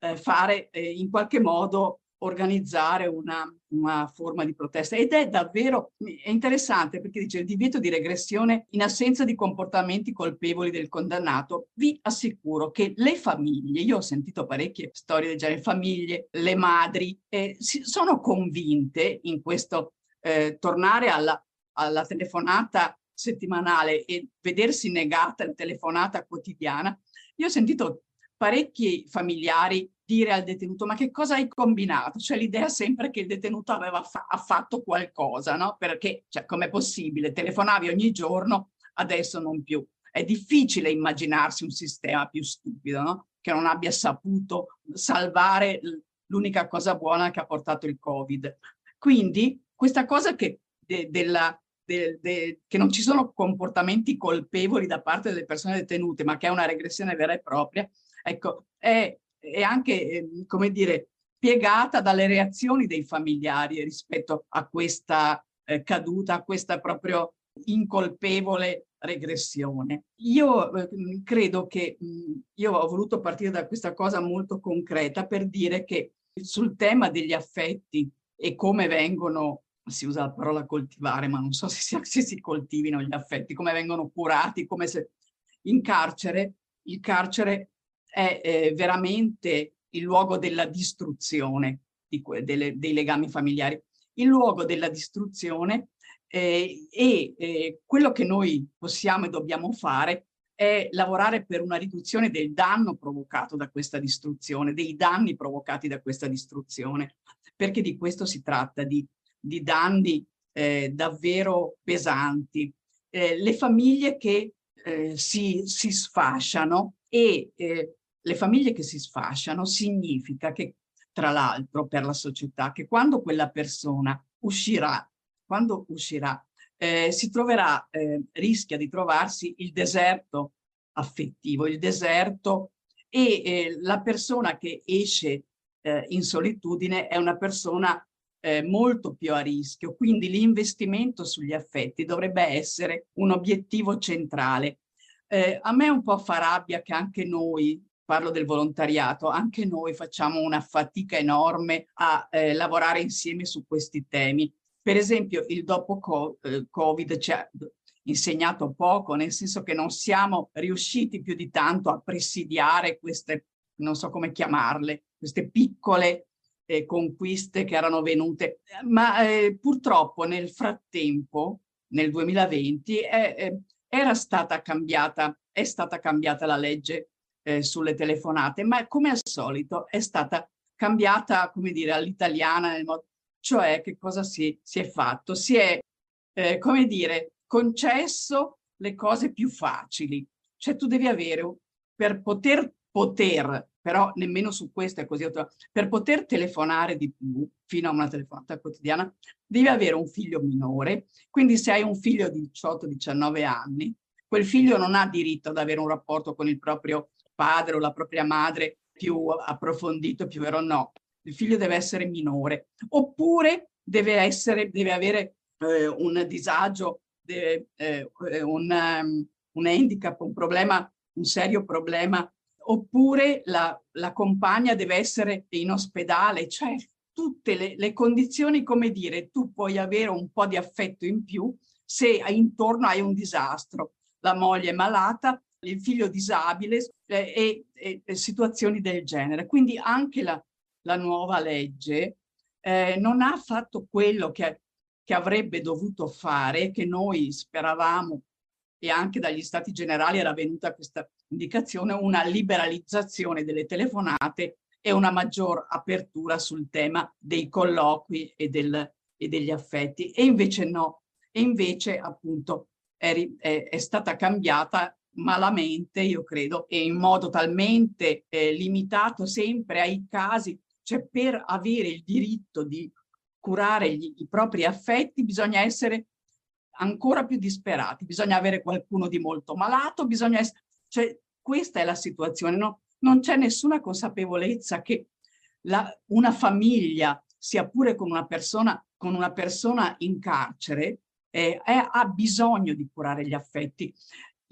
eh, fare eh, in qualche modo organizzare una, una, forma di protesta. Ed è davvero è interessante perché dice il divieto di regressione in assenza di comportamenti colpevoli del condannato vi assicuro che le famiglie io ho sentito parecchie storie del genere famiglie le madri eh, sono convinte in questo eh, tornare alla, alla telefonata settimanale e vedersi negata la telefonata quotidiana, io ho sentito parecchi familiari dire al detenuto ma che cosa hai combinato? Cioè l'idea sempre che il detenuto aveva fa fatto qualcosa, no? Perché, cioè, com'è possibile? Telefonavi ogni giorno, adesso non più. È difficile immaginarsi un sistema più stupido, no? Che non abbia saputo salvare l'unica cosa buona che ha portato il Covid. Quindi questa cosa che, de, della, de, de, che non ci sono comportamenti colpevoli da parte delle persone detenute, ma che è una regressione vera e propria, ecco, è, è anche, ehm, come dire, spiegata dalle reazioni dei familiari rispetto a questa eh, caduta, a questa proprio incolpevole regressione. Io eh, credo che mh, io ho voluto partire da questa cosa molto concreta per dire che sul tema degli affetti e come vengono, si usa la parola coltivare, ma non so se si, se si coltivino gli affetti, come vengono curati, come se in carcere, il carcere è eh, veramente il luogo della distruzione di delle, dei legami familiari, il luogo della distruzione eh, e eh, quello che noi possiamo e dobbiamo fare è lavorare per una riduzione del danno provocato da questa distruzione, dei danni provocati da questa distruzione, perché di questo si tratta, di, di danni eh, davvero pesanti. Eh, le famiglie che eh, si, si sfasciano e eh, le famiglie che si sfasciano significa che, tra l'altro, per la società, che quando quella persona uscirà, quando uscirà eh, si troverà, eh, rischia di trovarsi il deserto affettivo, il deserto e eh, la persona che esce eh, in solitudine è una persona eh, molto più a rischio, quindi l'investimento sugli affetti dovrebbe essere un obiettivo centrale. Eh, a me un po' fa rabbia che anche noi, parlo del volontariato, anche noi facciamo una fatica enorme a lavorare insieme su questi temi per esempio, il dopo eh, Covid ci ha insegnato poco, nel senso che non siamo riusciti più di tanto a presidiare queste, non so come chiamarle, queste piccole eh, conquiste che erano venute. Ma eh, purtroppo nel frattempo, nel 2020, eh, era stata cambiata, è stata cambiata la legge eh, sulle telefonate, ma come al solito è stata cambiata, come dire, all'italiana cioè, che cosa si, si è fatto? Si è, eh, come dire, concesso le cose più facili. Cioè tu devi avere, per poter, poter, però nemmeno su questo è così, per poter telefonare di più, fino a una telefonata quotidiana, devi avere un figlio minore. Quindi se hai un figlio di 18-19 anni, quel figlio non ha diritto ad avere un rapporto con il proprio padre o la propria madre più approfondito, più vero no. Il figlio deve essere minore, oppure deve, essere, deve avere eh, un disagio, deve, eh, un, um, un handicap, un problema, un serio problema, oppure la, la compagna deve essere in ospedale, cioè tutte le, le, condizioni, come dire, tu puoi avere un po' di affetto in più se intorno hai un disastro, la moglie è malata, il figlio disabile eh, e, e, situazioni del genere. Quindi anche la, la nuova legge, eh, non ha fatto quello che, che avrebbe dovuto fare, che noi speravamo e anche dagli stati generali era venuta questa indicazione, una liberalizzazione delle telefonate e una maggior apertura sul tema dei colloqui e, del, e degli affetti. E invece no, e invece appunto è, è, è stata cambiata malamente, io credo, e in modo talmente eh, limitato sempre ai casi cioè per avere il diritto di curare gli, i propri affetti bisogna essere ancora più disperati, bisogna avere qualcuno di molto malato, bisogna essere... Cioè, questa è la situazione, no? non c'è nessuna consapevolezza che la, una famiglia, sia pure con una persona, con una persona in carcere, eh, è, ha bisogno di curare gli affetti.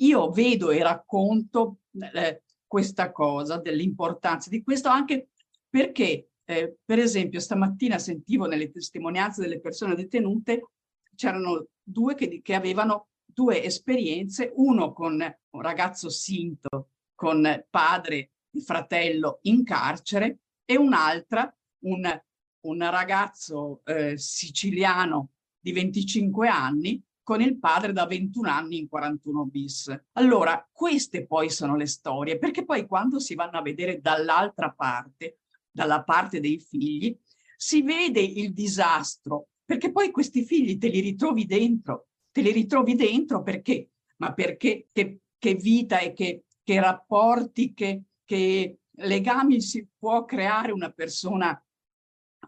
Io vedo e racconto eh, questa cosa, dell'importanza di questo anche perché eh, per esempio stamattina sentivo nelle testimonianze delle persone detenute c'erano due che, che avevano due esperienze, uno con un ragazzo sinto, con padre e fratello in carcere e un'altra, un, un ragazzo eh, siciliano di 25 anni con il padre da 21 anni in 41 bis. Allora, queste poi sono le storie, perché poi quando si vanno a vedere dall'altra parte, dalla parte dei figli, si vede il disastro, perché poi questi figli te li ritrovi dentro, te li ritrovi dentro perché? Ma perché che, che vita e che, che rapporti, che, che legami si può creare una persona,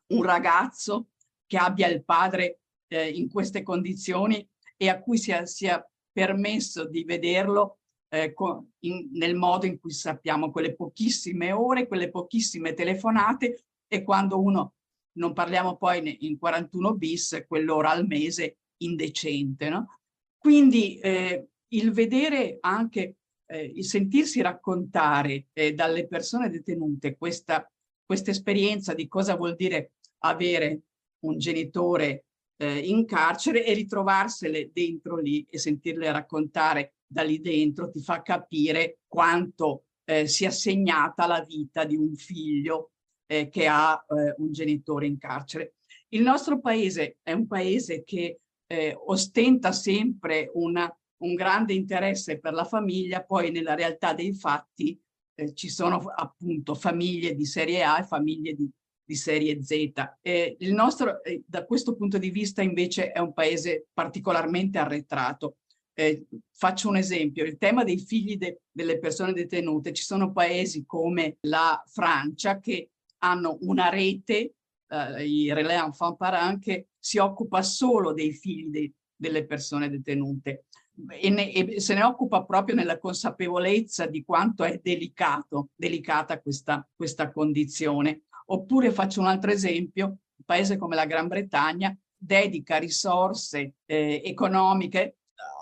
un ragazzo che abbia il padre eh, in queste condizioni e a cui sia, sia permesso di vederlo eh, con, in, nel modo in cui sappiamo, quelle pochissime ore, quelle pochissime telefonate e quando uno, non parliamo poi in 41 bis, quell'ora al mese indecente. No? Quindi eh, il vedere anche, eh, il sentirsi raccontare eh, dalle persone detenute questa, questa esperienza di cosa vuol dire avere un genitore eh, in carcere e ritrovarsele dentro lì e sentirle raccontare da lì dentro ti fa capire quanto eh, sia segnata la vita di un figlio eh, che ha eh, un genitore in carcere. Il nostro paese è un paese che eh, ostenta sempre una, un grande interesse per la famiglia, poi nella realtà dei fatti eh, ci sono appunto famiglie di serie A e famiglie di di serie Z. Eh, il nostro, eh, da questo punto di vista, invece, è un paese particolarmente arretrato. Eh, faccio un esempio, il tema dei figli de delle persone detenute. Ci sono paesi come la Francia che hanno una rete, eh, i Relais Enfants Parents, che si occupa solo dei figli de delle persone detenute e, ne, e, se ne occupa proprio nella consapevolezza di quanto è delicato, delicata questa, questa condizione. Oppure faccio un altro esempio, un paese come la Gran Bretagna dedica risorse eh, economiche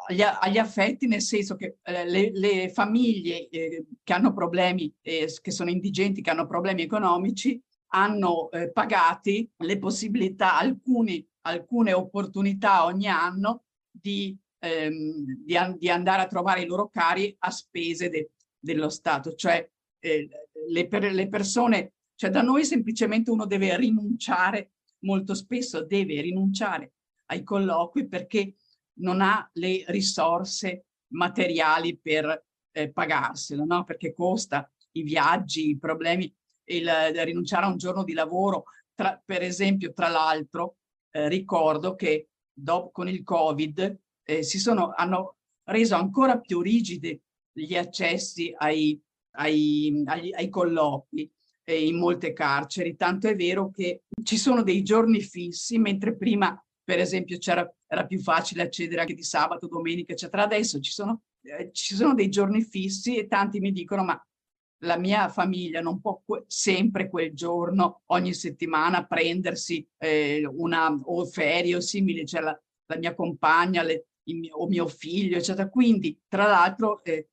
agli, agli, affetti, nel senso che eh, le, le, famiglie eh, che hanno problemi, eh, che sono indigenti, che hanno problemi economici, hanno eh, pagati le possibilità, alcuni, alcune opportunità ogni anno di, ehm, di, an di, andare a trovare i loro cari a spese de dello Stato. Cioè eh, le, per le persone cioè da noi semplicemente uno deve rinunciare, molto spesso deve rinunciare ai colloqui perché non ha le risorse materiali per eh, pagarselo, no? perché costa i viaggi, i problemi, il, il rinunciare a un giorno di lavoro. Tra, per esempio, tra l'altro, eh, ricordo che dopo, con il Covid eh, si sono, hanno reso ancora più rigidi gli accessi ai, ai, agli, ai colloqui eh, in molte carceri, tanto è vero che ci sono dei giorni fissi, mentre prima per esempio era più facile accedere anche di sabato, domenica, eccetera. Adesso ci sono, eh, ci sono dei giorni fissi e tanti mi dicono ma la mia famiglia non può que sempre quel giorno, ogni settimana, prendersi eh, una o ferie o simili, cioè la, la mia compagna le, mio, o mio figlio, eccetera. Quindi, tra l'altro, eh,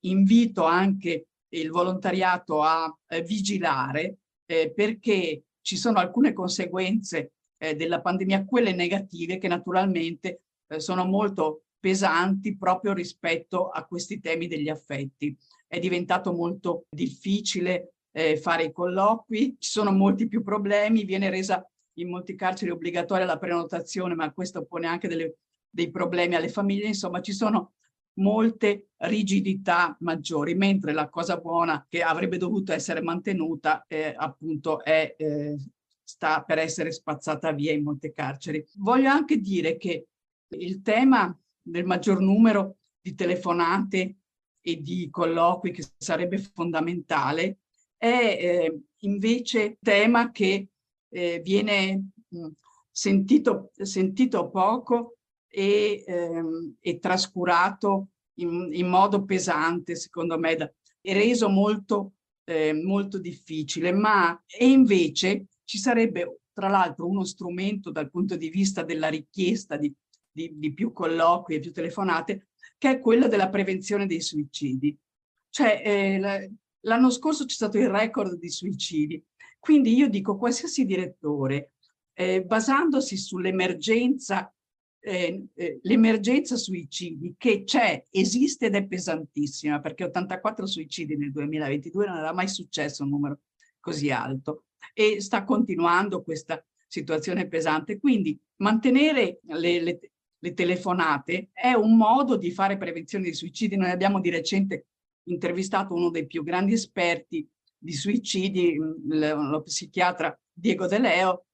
invito anche il volontariato a eh, vigilare eh, perché ci sono alcune conseguenze eh, della pandemia, quelle negative che naturalmente eh, sono molto pesanti proprio rispetto a questi temi degli affetti. È diventato molto difficile eh, fare i colloqui, ci sono molti più problemi, viene resa in molti carceri obbligatoria la prenotazione, ma questo pone anche delle, dei problemi alle famiglie, insomma ci sono molte rigidità maggiori, mentre la cosa buona che avrebbe dovuto essere mantenuta eh, appunto è, eh, sta per essere spazzata via in molte carceri. Voglio anche dire che il tema del maggior numero di telefonate e di colloqui che sarebbe fondamentale è eh, invece tema che eh, viene mh, sentito, sentito poco e, ehm, e trascurato in, in, modo pesante, secondo me, da, e reso molto, eh, molto difficile, ma e invece ci sarebbe tra l'altro uno strumento dal punto di vista della richiesta di, di, di più colloqui e più telefonate, che è quello della prevenzione dei suicidi. Cioè, eh, l'anno scorso c'è stato il record di suicidi, quindi io dico qualsiasi direttore, eh, basandosi sull'emergenza eh, eh, l'emergenza suicidi che c'è, esiste ed è pesantissima, perché 84 suicidi nel 2022 non era mai successo un numero così alto e sta continuando questa situazione pesante. Quindi mantenere le, le, le telefonate è un modo di fare prevenzione dei suicidi. Noi abbiamo di recente intervistato uno dei più grandi esperti di suicidi, lo psichiatra Diego De Leo,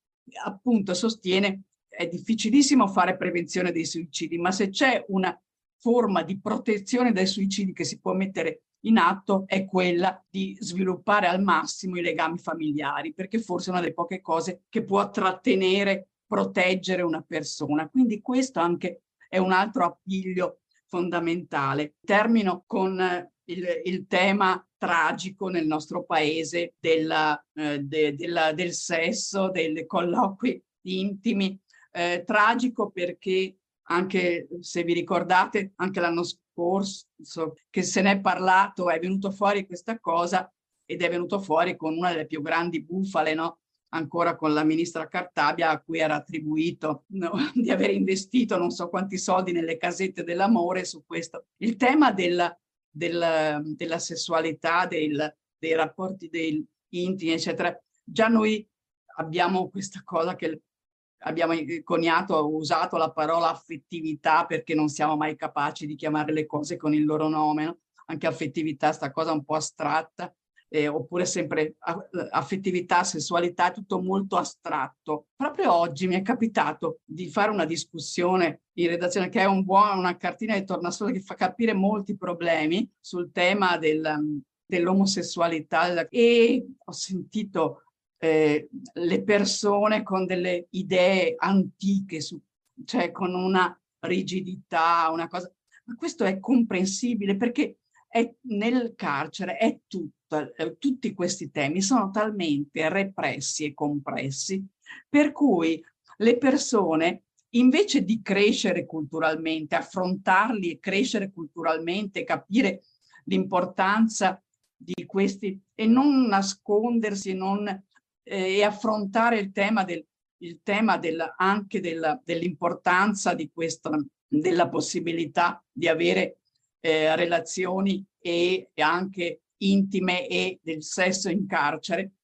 appunto sostiene è difficilissimo fare prevenzione dei suicidi, ma se c'è una forma di protezione dai suicidi che si può mettere in atto è quella di sviluppare al massimo i legami familiari, perché forse è una delle poche cose che può trattenere, proteggere una persona. Quindi questo anche è un altro appiglio fondamentale. Termino con il, il tema tragico nel nostro paese della, eh, de, della, del sesso, dei colloqui intimi. Eh, tragico perché anche se vi ricordate, anche l'anno scorso che se n'è parlato, è venuto fuori questa cosa ed è venuto fuori con una delle più grandi bufale, no? ancora con la ministra Cartabia a cui era attribuito no, di aver investito non so quanti soldi nelle casette dell'amore su questo. Il tema della, della, della sessualità, del, dei rapporti dei intimi, eccetera, già noi abbiamo questa cosa che abbiamo coniato, usato la parola affettività perché non siamo mai capaci di chiamare le cose con il loro nome, no? anche affettività, sta cosa un po' astratta, eh, oppure sempre affettività, sessualità, tutto molto astratto. Proprio oggi mi è capitato di fare una discussione in redazione che è un buon, una cartina di tornasole che fa capire molti problemi sul tema del, dell'omosessualità e ho sentito eh, le persone con delle idee antiche, su, cioè con una rigidità, una cosa. Ma questo è comprensibile perché è, nel carcere è tutto, eh, tutti questi temi sono talmente repressi e compressi per cui le persone invece di crescere culturalmente, affrontarli e crescere culturalmente, capire l'importanza di questi e non nascondersi, non eh, e affrontare il tema, del, il tema del, anche dell'importanza di questa, della possibilità di avere eh, relazioni e, e, anche intime e del sesso in carcere,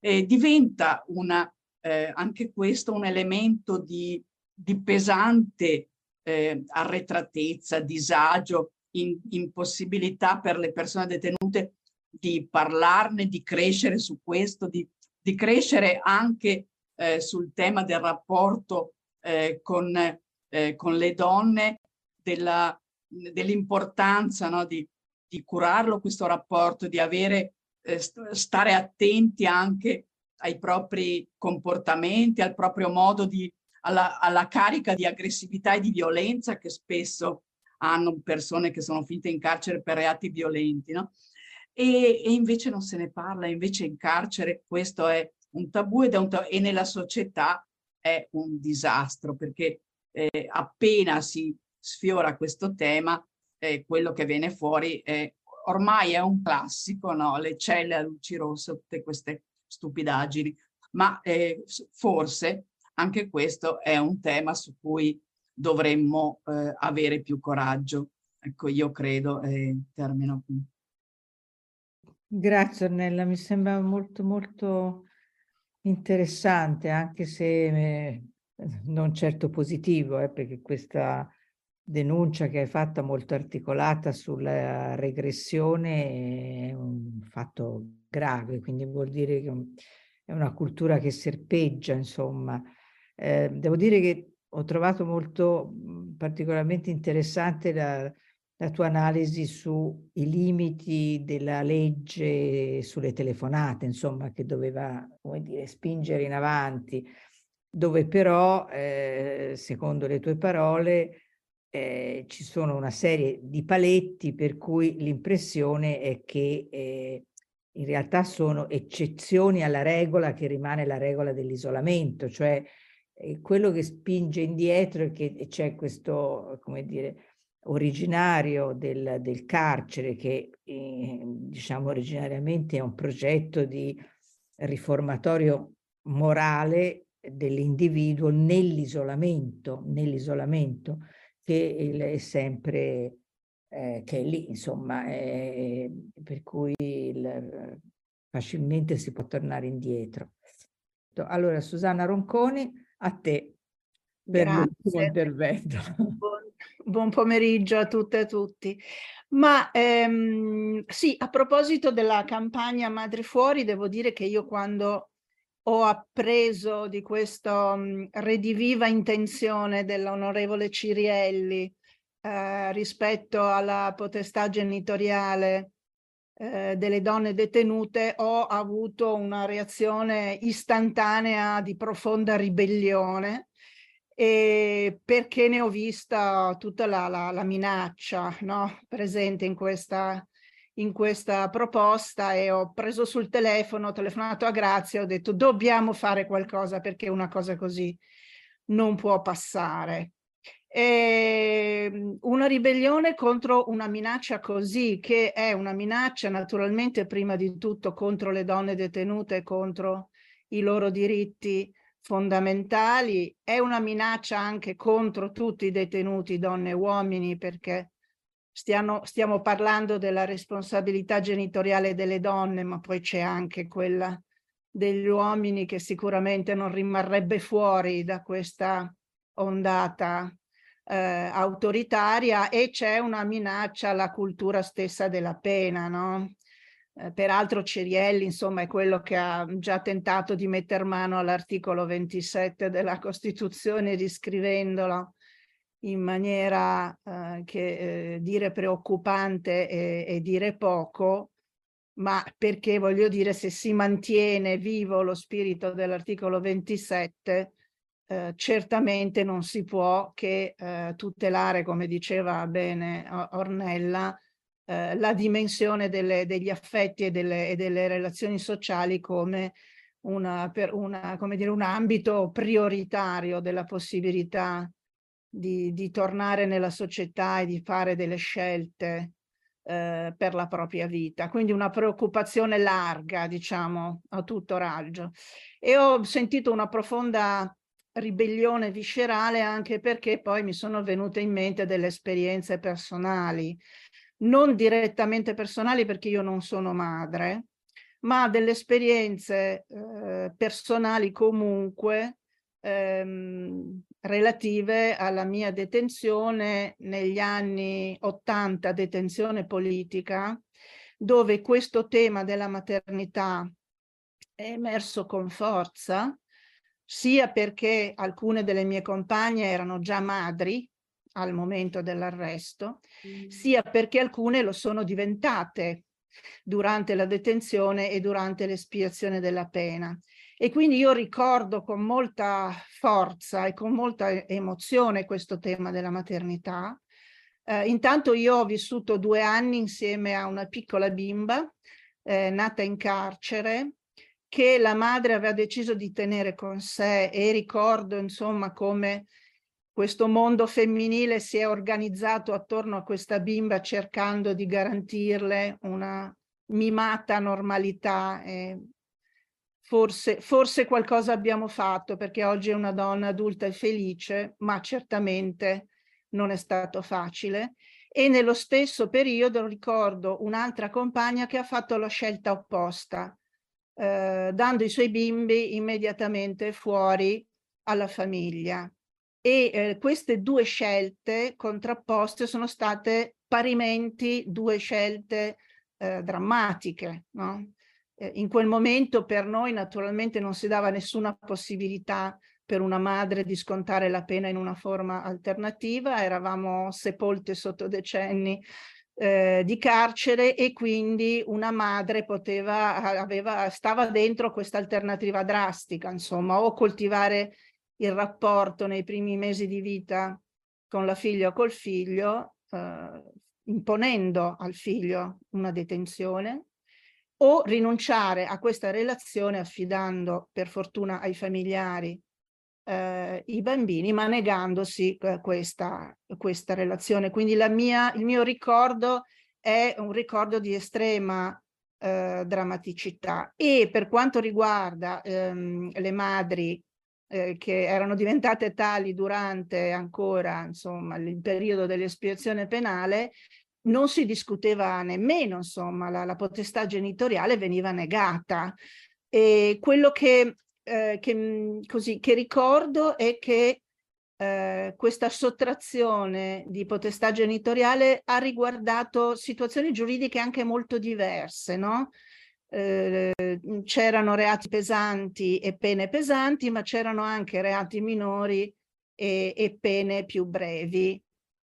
eh, diventa una, eh, anche questo un elemento di, di pesante eh, arretratezza, disagio, in, impossibilità per le persone detenute di parlarne, di crescere su questo, di di crescere anche eh, sul tema del rapporto eh, con, eh, con, le donne, dell'importanza no, di, di, curarlo questo rapporto, di avere, eh, stare attenti anche ai propri comportamenti, al proprio modo di, alla, alla carica di aggressività e di violenza che spesso hanno persone che sono finite in carcere per reati violenti. No? E, e, invece non se ne parla, invece in carcere questo è un tabù ed è un tabù, e nella società è un disastro perché eh, appena si sfiora questo tema, eh, quello che viene fuori è, ormai è un classico, no? le celle a luci rosse, tutte queste stupidaggini, ma eh, forse anche questo è un tema su cui dovremmo eh, avere più coraggio. Ecco, io credo, e termino qui. Grazie Ornella, mi sembra molto molto interessante, anche se eh, non certo positivo, eh, perché questa denuncia che hai fatto molto articolata sulla regressione è un fatto grave, quindi vuol dire che è una cultura che serpeggia, insomma. Eh, devo dire che ho trovato molto particolarmente interessante la, la tua analisi sui limiti della legge sulle telefonate, insomma, che doveva, dire, spingere in avanti, dove però, eh, secondo le tue parole, eh, ci sono una serie di paletti per cui l'impressione è che eh, in realtà sono eccezioni alla regola che rimane la regola dell'isolamento, cioè eh, quello che spinge indietro è che c'è questo, come dire, originario del, del carcere, che eh, diciamo originariamente è un progetto di riformatorio morale dell'individuo nell'isolamento, nell'isolamento che è sempre eh, che è lì, insomma, è, per cui il, facilmente si può tornare indietro. Allora, Susanna Ronconi, a te. Bellissimo intervento. Buon, buon, pomeriggio a tutte e a tutti. Ma ehm, sì, a proposito della campagna Madre Fuori, devo dire che io quando ho appreso di questa rediviva intenzione dell'onorevole Cirielli eh, rispetto alla potestà genitoriale eh, delle donne detenute, ho avuto una reazione istantanea di profonda ribellione e perché ne ho vista tutta la, la, la minaccia no? presente in questa, in questa proposta e ho preso sul telefono, ho telefonato a Grazia, ho detto dobbiamo fare qualcosa perché una cosa così non può passare. E ehm, una ribellione contro una minaccia così, che è una minaccia naturalmente prima di tutto contro le donne detenute, contro i loro diritti fondamentali, è una minaccia anche contro tutti i detenuti, donne e uomini, perché stiamo, stiamo parlando della responsabilità genitoriale delle donne, ma poi c'è anche quella degli uomini che sicuramente non rimarrebbe fuori da questa ondata eh, autoritaria e c'è una minaccia alla cultura stessa della pena, no? Eh, peraltro Cerielli, insomma, è quello che ha già tentato di mettere mano all'articolo 27 della Costituzione, riscrivendolo in maniera eh, che eh, dire preoccupante e, e dire poco, ma perché voglio dire se si mantiene vivo lo spirito dell'articolo 27 eh, certamente non si può che eh, tutelare, come diceva bene Ornella, eh, la dimensione delle, degli affetti e delle, e delle, relazioni sociali come, una, per una, come dire, un ambito prioritario della possibilità di, di, tornare nella società e di fare delle scelte eh, per la propria vita. Quindi una preoccupazione larga, diciamo, a tutto raggio. E ho sentito una profonda ribellione viscerale anche perché poi mi sono venute in mente delle esperienze personali non direttamente personali perché io non sono madre, ma delle esperienze eh, personali comunque ehm, relative alla mia detenzione negli anni 80, detenzione politica, dove questo tema della maternità è emerso con forza, sia perché alcune delle mie compagne erano già madri al momento dell'arresto, mm. sia perché alcune lo sono diventate durante la detenzione e durante l'espiazione della pena. E quindi io ricordo con molta forza e con molta emozione questo tema della maternità. Eh, intanto io ho vissuto due anni insieme a una piccola bimba eh, nata in carcere che la madre aveva deciso di tenere con sé e ricordo insomma come questo mondo femminile si è organizzato attorno a questa bimba cercando di garantirle una mimata normalità. Forse, forse qualcosa abbiamo fatto perché oggi è una donna adulta e felice, ma certamente non è stato facile. E nello stesso periodo ricordo un'altra compagna che ha fatto la scelta opposta, eh, dando i suoi bimbi immediatamente fuori alla famiglia e eh, queste due scelte contrapposte sono state parimenti due scelte eh, drammatiche. No? Eh, in quel momento per noi naturalmente non si dava nessuna possibilità per una madre di scontare la pena in una forma alternativa, eravamo sepolte sotto decenni eh, di carcere e quindi una madre poteva, aveva, stava dentro questa alternativa drastica, insomma, o coltivare il rapporto nei primi mesi di vita con la figlia o col figlio, eh, imponendo al figlio una detenzione, o rinunciare a questa relazione affidando per fortuna ai familiari eh, i bambini, ma negandosi eh, questa, questa relazione. Quindi mia, il mio ricordo è un ricordo di estrema eh, drammaticità e per quanto riguarda ehm, le madri eh, che erano diventate tali durante ancora insomma, il periodo dell'espiazione penale, non si discuteva nemmeno, insomma, la, la potestà genitoriale veniva negata. E quello che, eh, che, così, che ricordo è che eh, questa sottrazione di potestà genitoriale ha riguardato situazioni giuridiche anche molto diverse, no? Eh, c'erano reati pesanti e pene pesanti, ma c'erano anche reati minori e, e pene più brevi.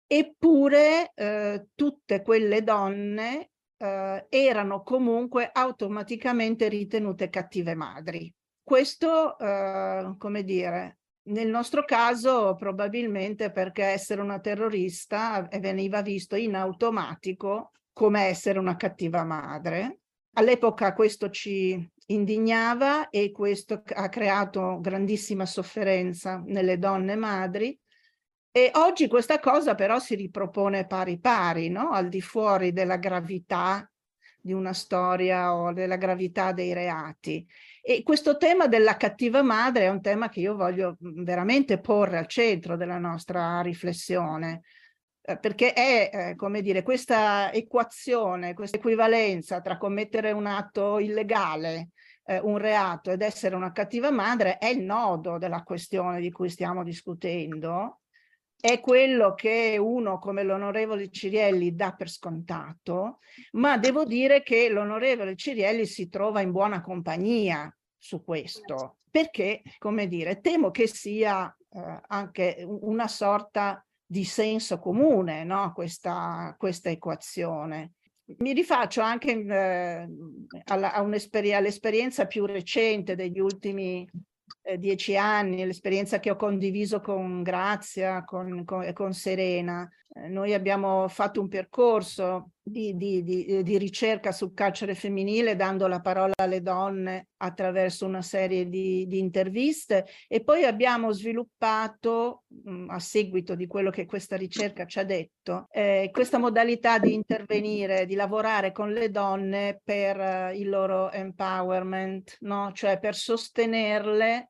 Eppure eh, tutte quelle donne eh, erano comunque automaticamente ritenute cattive madri. Questo, eh, come dire, nel nostro caso probabilmente perché essere una terrorista veniva visto in automatico come essere una cattiva madre. All'epoca questo ci indignava e questo ha creato grandissima sofferenza nelle donne madri e oggi questa cosa però si ripropone pari pari, no? al di fuori della gravità di una storia o della gravità dei reati. E questo tema della cattiva madre è un tema che io voglio veramente porre al centro della nostra riflessione, eh, perché è, eh, come dire, questa equazione, questa equivalenza tra commettere un atto illegale, eh, un reato ed essere una cattiva madre è il nodo della questione di cui stiamo discutendo. È quello che uno come l'onorevole Cirielli dà per scontato, ma devo dire che l'onorevole Cirielli si trova in buona compagnia su questo, perché, come dire, temo che sia eh, anche una sorta di senso comune, no? questa, questa equazione. Mi rifaccio anche eh, all'esperienza più recente degli ultimi eh, dieci anni, l'esperienza che ho condiviso con Grazia, con, con, con Serena. Eh, noi abbiamo fatto un percorso di, di, di, di, ricerca sul carcere femminile, dando la parola alle donne attraverso una serie di, interviste e poi abbiamo sviluppato, mm, a seguito di quello che questa ricerca ci ha detto, eh, questa modalità di intervenire, di lavorare con le donne per uh, il loro empowerment, no? cioè per sostenerle eh,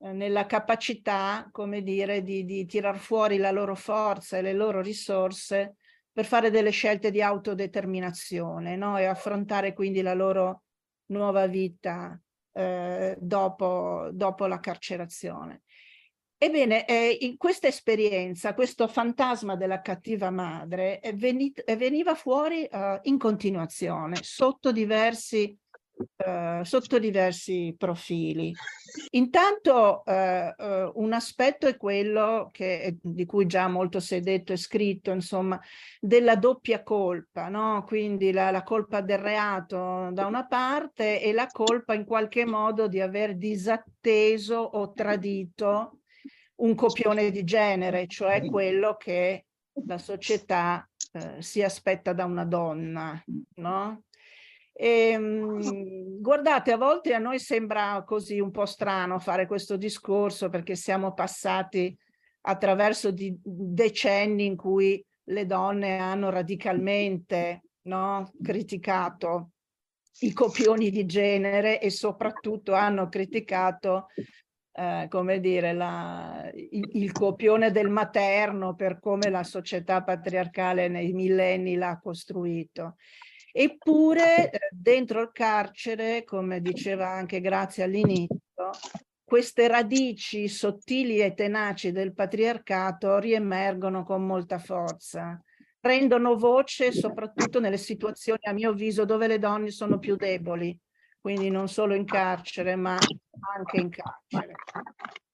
nella capacità, come dire, di, di tirar fuori la loro forza e le loro risorse per fare delle scelte di autodeterminazione no? e affrontare quindi la loro nuova vita eh, dopo, dopo, la carcerazione. Ebbene, eh, in questa esperienza, questo fantasma della cattiva madre è venit, veniva fuori eh, in continuazione, sotto diversi eh, sotto diversi profili. Intanto eh, eh, un aspetto è quello che, di cui già molto si è detto e scritto, insomma, della doppia colpa, no? quindi la, la colpa del reato da una parte e la colpa in qualche modo di aver disatteso o tradito un copione di genere, cioè quello che la società eh, si aspetta da una donna, no? E, ehm, guardate, a volte a noi sembra così un po' strano fare questo discorso perché siamo passati attraverso decenni in cui le donne hanno radicalmente no, criticato i copioni di genere e soprattutto hanno criticato eh, come dire, la, il, il, copione del materno per come la società patriarcale nei millenni l'ha costruito. Eppure eh, dentro il carcere, come diceva anche Grazia all'inizio, queste radici sottili e tenaci del patriarcato riemergono con molta forza, prendono voce soprattutto nelle situazioni, a mio avviso, dove le donne sono più deboli, quindi non solo in carcere, ma anche in carcere.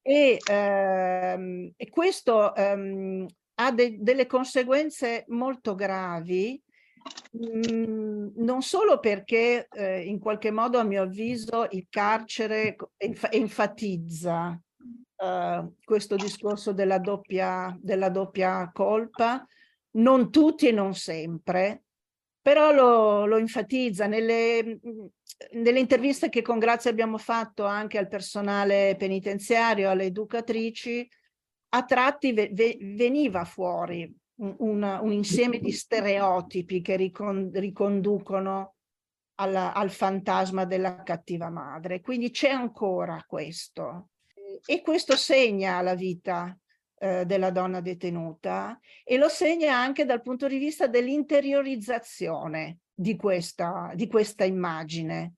E, ehm, e questo ehm, ha de delle conseguenze molto gravi Mhmm, non solo perché eh, in qualche modo a mio avviso il carcere enf enfatizza eh, questo discorso della doppia, della doppia colpa, non tutti e non sempre, però lo, lo enfatizza nelle, mhmm, nelle, interviste che con Grazia abbiamo fatto anche al personale penitenziario, alle educatrici, a tratti ve, ve, veniva fuori un, un insieme di stereotipi che ricon, riconducono alla, al fantasma della cattiva madre. Quindi c'è ancora questo. E questo segna la vita eh, della donna detenuta e lo segna anche dal punto di vista dell'interiorizzazione di questa, di questa immagine.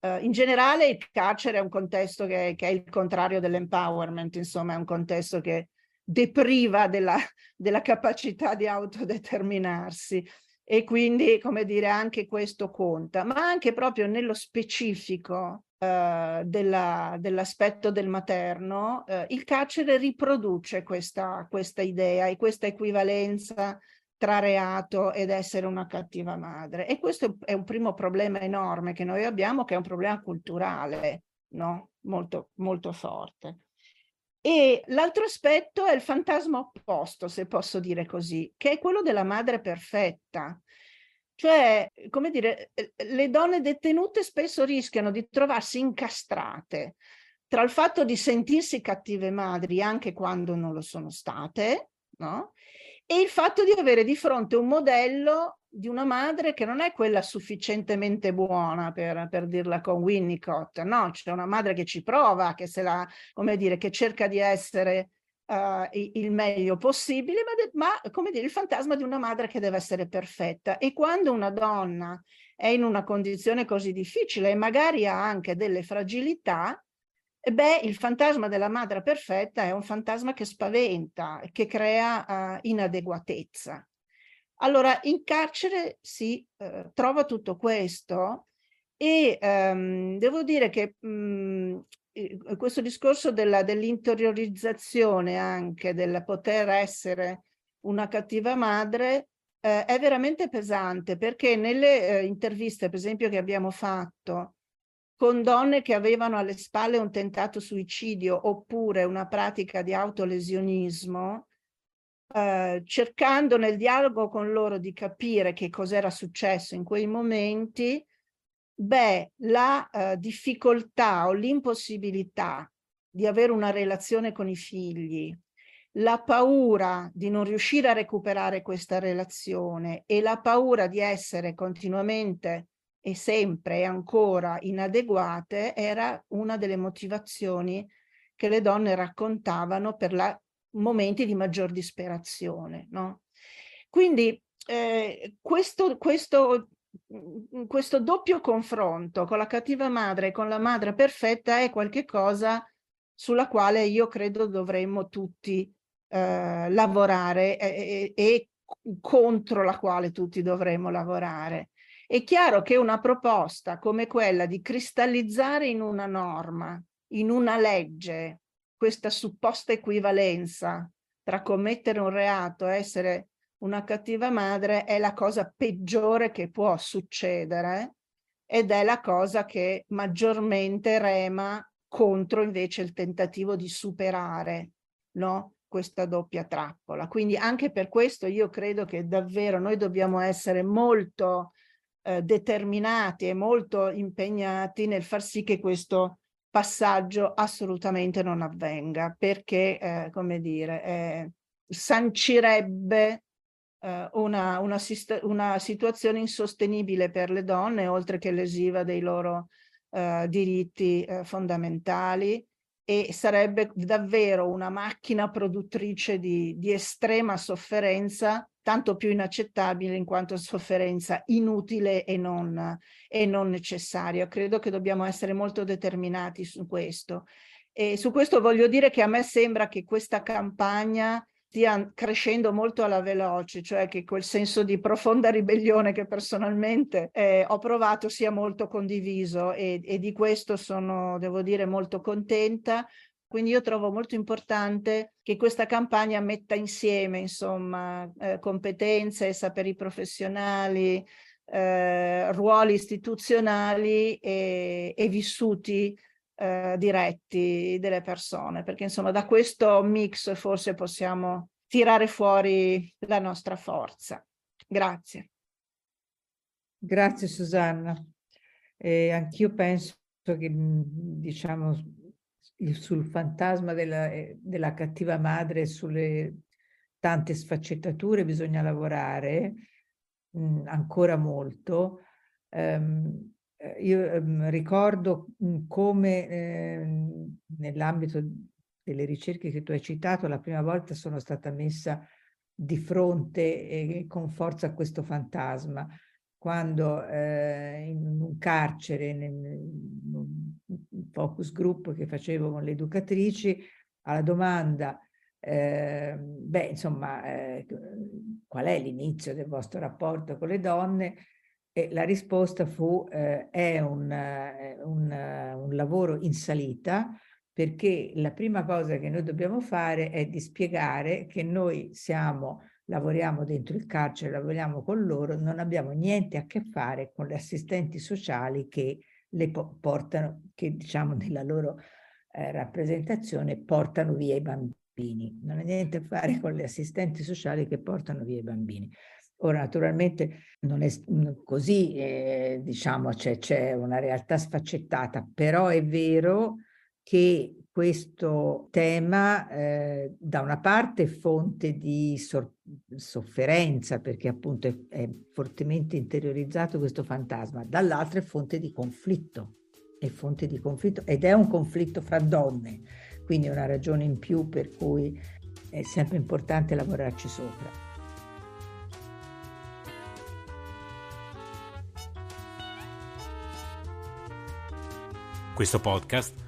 Uh, in generale il carcere è un contesto che, che è il contrario dell'empowerment, insomma è un contesto che depriva della, della capacità di autodeterminarsi e quindi, come dire, anche questo conta, ma anche proprio nello specifico eh, dell'aspetto del materno, eh, il carcere riproduce questa, questa idea e questa equivalenza tra reato ed essere una cattiva madre. E questo è un primo problema enorme che noi abbiamo, che è un problema culturale, no? molto, molto forte. E l'altro aspetto è il fantasma opposto, se posso dire così, che è quello della madre perfetta. Cioè, come dire, eh, le donne detenute spesso rischiano di trovarsi incastrate tra il fatto di sentirsi cattive madri anche quando non lo sono state, no? E il fatto di avere di fronte un modello di una madre che non è quella sufficientemente buona per, per dirla con Winnicott, no, c'è una madre che ci prova, che se la, come dire, che cerca di essere uh, il meglio possibile, ma, ma come dire, il fantasma di una madre che deve essere perfetta. E quando una donna è in una condizione così difficile e magari ha anche delle fragilità, beh, il fantasma della madre perfetta è un fantasma che spaventa, che crea uh, inadeguatezza. Allora, in carcere si uh, trova tutto questo e um, devo dire che um, questo discorso dell'interiorizzazione dell anche, del poter essere una cattiva madre, eh, è veramente pesante perché nelle eh, interviste, per esempio, che abbiamo fatto con donne che avevano alle spalle un tentato suicidio oppure una pratica di autolesionismo, eh, cercando nel dialogo con loro di capire che cos'era successo in quei momenti, beh, la eh, difficoltà o l'impossibilità di avere una relazione con i figli, la paura di non riuscire a recuperare questa relazione e la paura di essere continuamente e sempre e ancora inadeguate era una delle motivazioni che le donne raccontavano per la, momenti di maggior disperazione. No? Quindi eh, questo, questo, questo doppio confronto con la cattiva madre e con la madre perfetta è qualcosa sulla quale io credo dovremmo tutti eh, lavorare e, e, e contro la quale tutti dovremmo lavorare. È chiaro che una proposta come quella di cristallizzare in una norma, in una legge, questa supposta equivalenza tra commettere un reato e essere una cattiva madre è la cosa peggiore che può succedere ed è la cosa che maggiormente rema contro invece il tentativo di superare no? questa doppia trappola. Quindi anche per questo io credo che davvero noi dobbiamo essere molto eh, determinati e molto impegnati nel far sì che questo passaggio assolutamente non avvenga perché, eh, come dire, eh, sancirebbe eh, una, una, una, situazione insostenibile per le donne oltre che lesiva dei loro eh, diritti eh, fondamentali e sarebbe davvero una macchina produttrice di, di estrema sofferenza tanto più inaccettabile in quanto sofferenza inutile e non, e non necessaria. Credo che dobbiamo essere molto determinati su questo. E su questo voglio dire che a me sembra che questa campagna stia crescendo molto alla veloce, cioè che quel senso di profonda ribellione che personalmente eh, ho provato sia molto condiviso e, e di questo sono, devo dire, molto contenta. Quindi io trovo molto importante che questa campagna metta insieme, insomma, eh, competenze, saperi professionali, eh, ruoli istituzionali e, e vissuti eh, diretti delle persone, perché insomma da questo mix forse possiamo tirare fuori la nostra forza. Grazie. Grazie Susanna. Eh, Anch'io penso che diciamo sul fantasma della, eh, della cattiva madre sulle tante sfaccettature bisogna lavorare mh, ancora molto. Um, io um, ricordo come eh, nell'ambito delle ricerche che tu hai citato la prima volta sono stata messa di fronte e con forza a questo fantasma quando eh, in un carcere, in un focus group che facevo con le educatrici, alla domanda eh, beh, insomma, eh, qual è l'inizio del vostro rapporto con le donne? E la risposta fu eh, è un, un, un lavoro in salita perché la prima cosa che noi dobbiamo fare è di spiegare che noi siamo, lavoriamo dentro il carcere, lavoriamo con loro, non abbiamo niente a che fare con le assistenti sociali che le portano, che diciamo nella loro eh, rappresentazione portano via i bambini. Non ha niente a fare con le assistenti sociali che portano via i bambini. Ora, naturalmente non è così, eh, diciamo, c'è una realtà sfaccettata, però è vero che questo tema eh, da una parte è fonte di so sofferenza perché appunto è, è, fortemente interiorizzato questo fantasma, dall'altra è fonte di conflitto, è fonte di conflitto ed è un conflitto fra donne, quindi è una ragione in più per cui è sempre importante lavorarci sopra. Questo podcast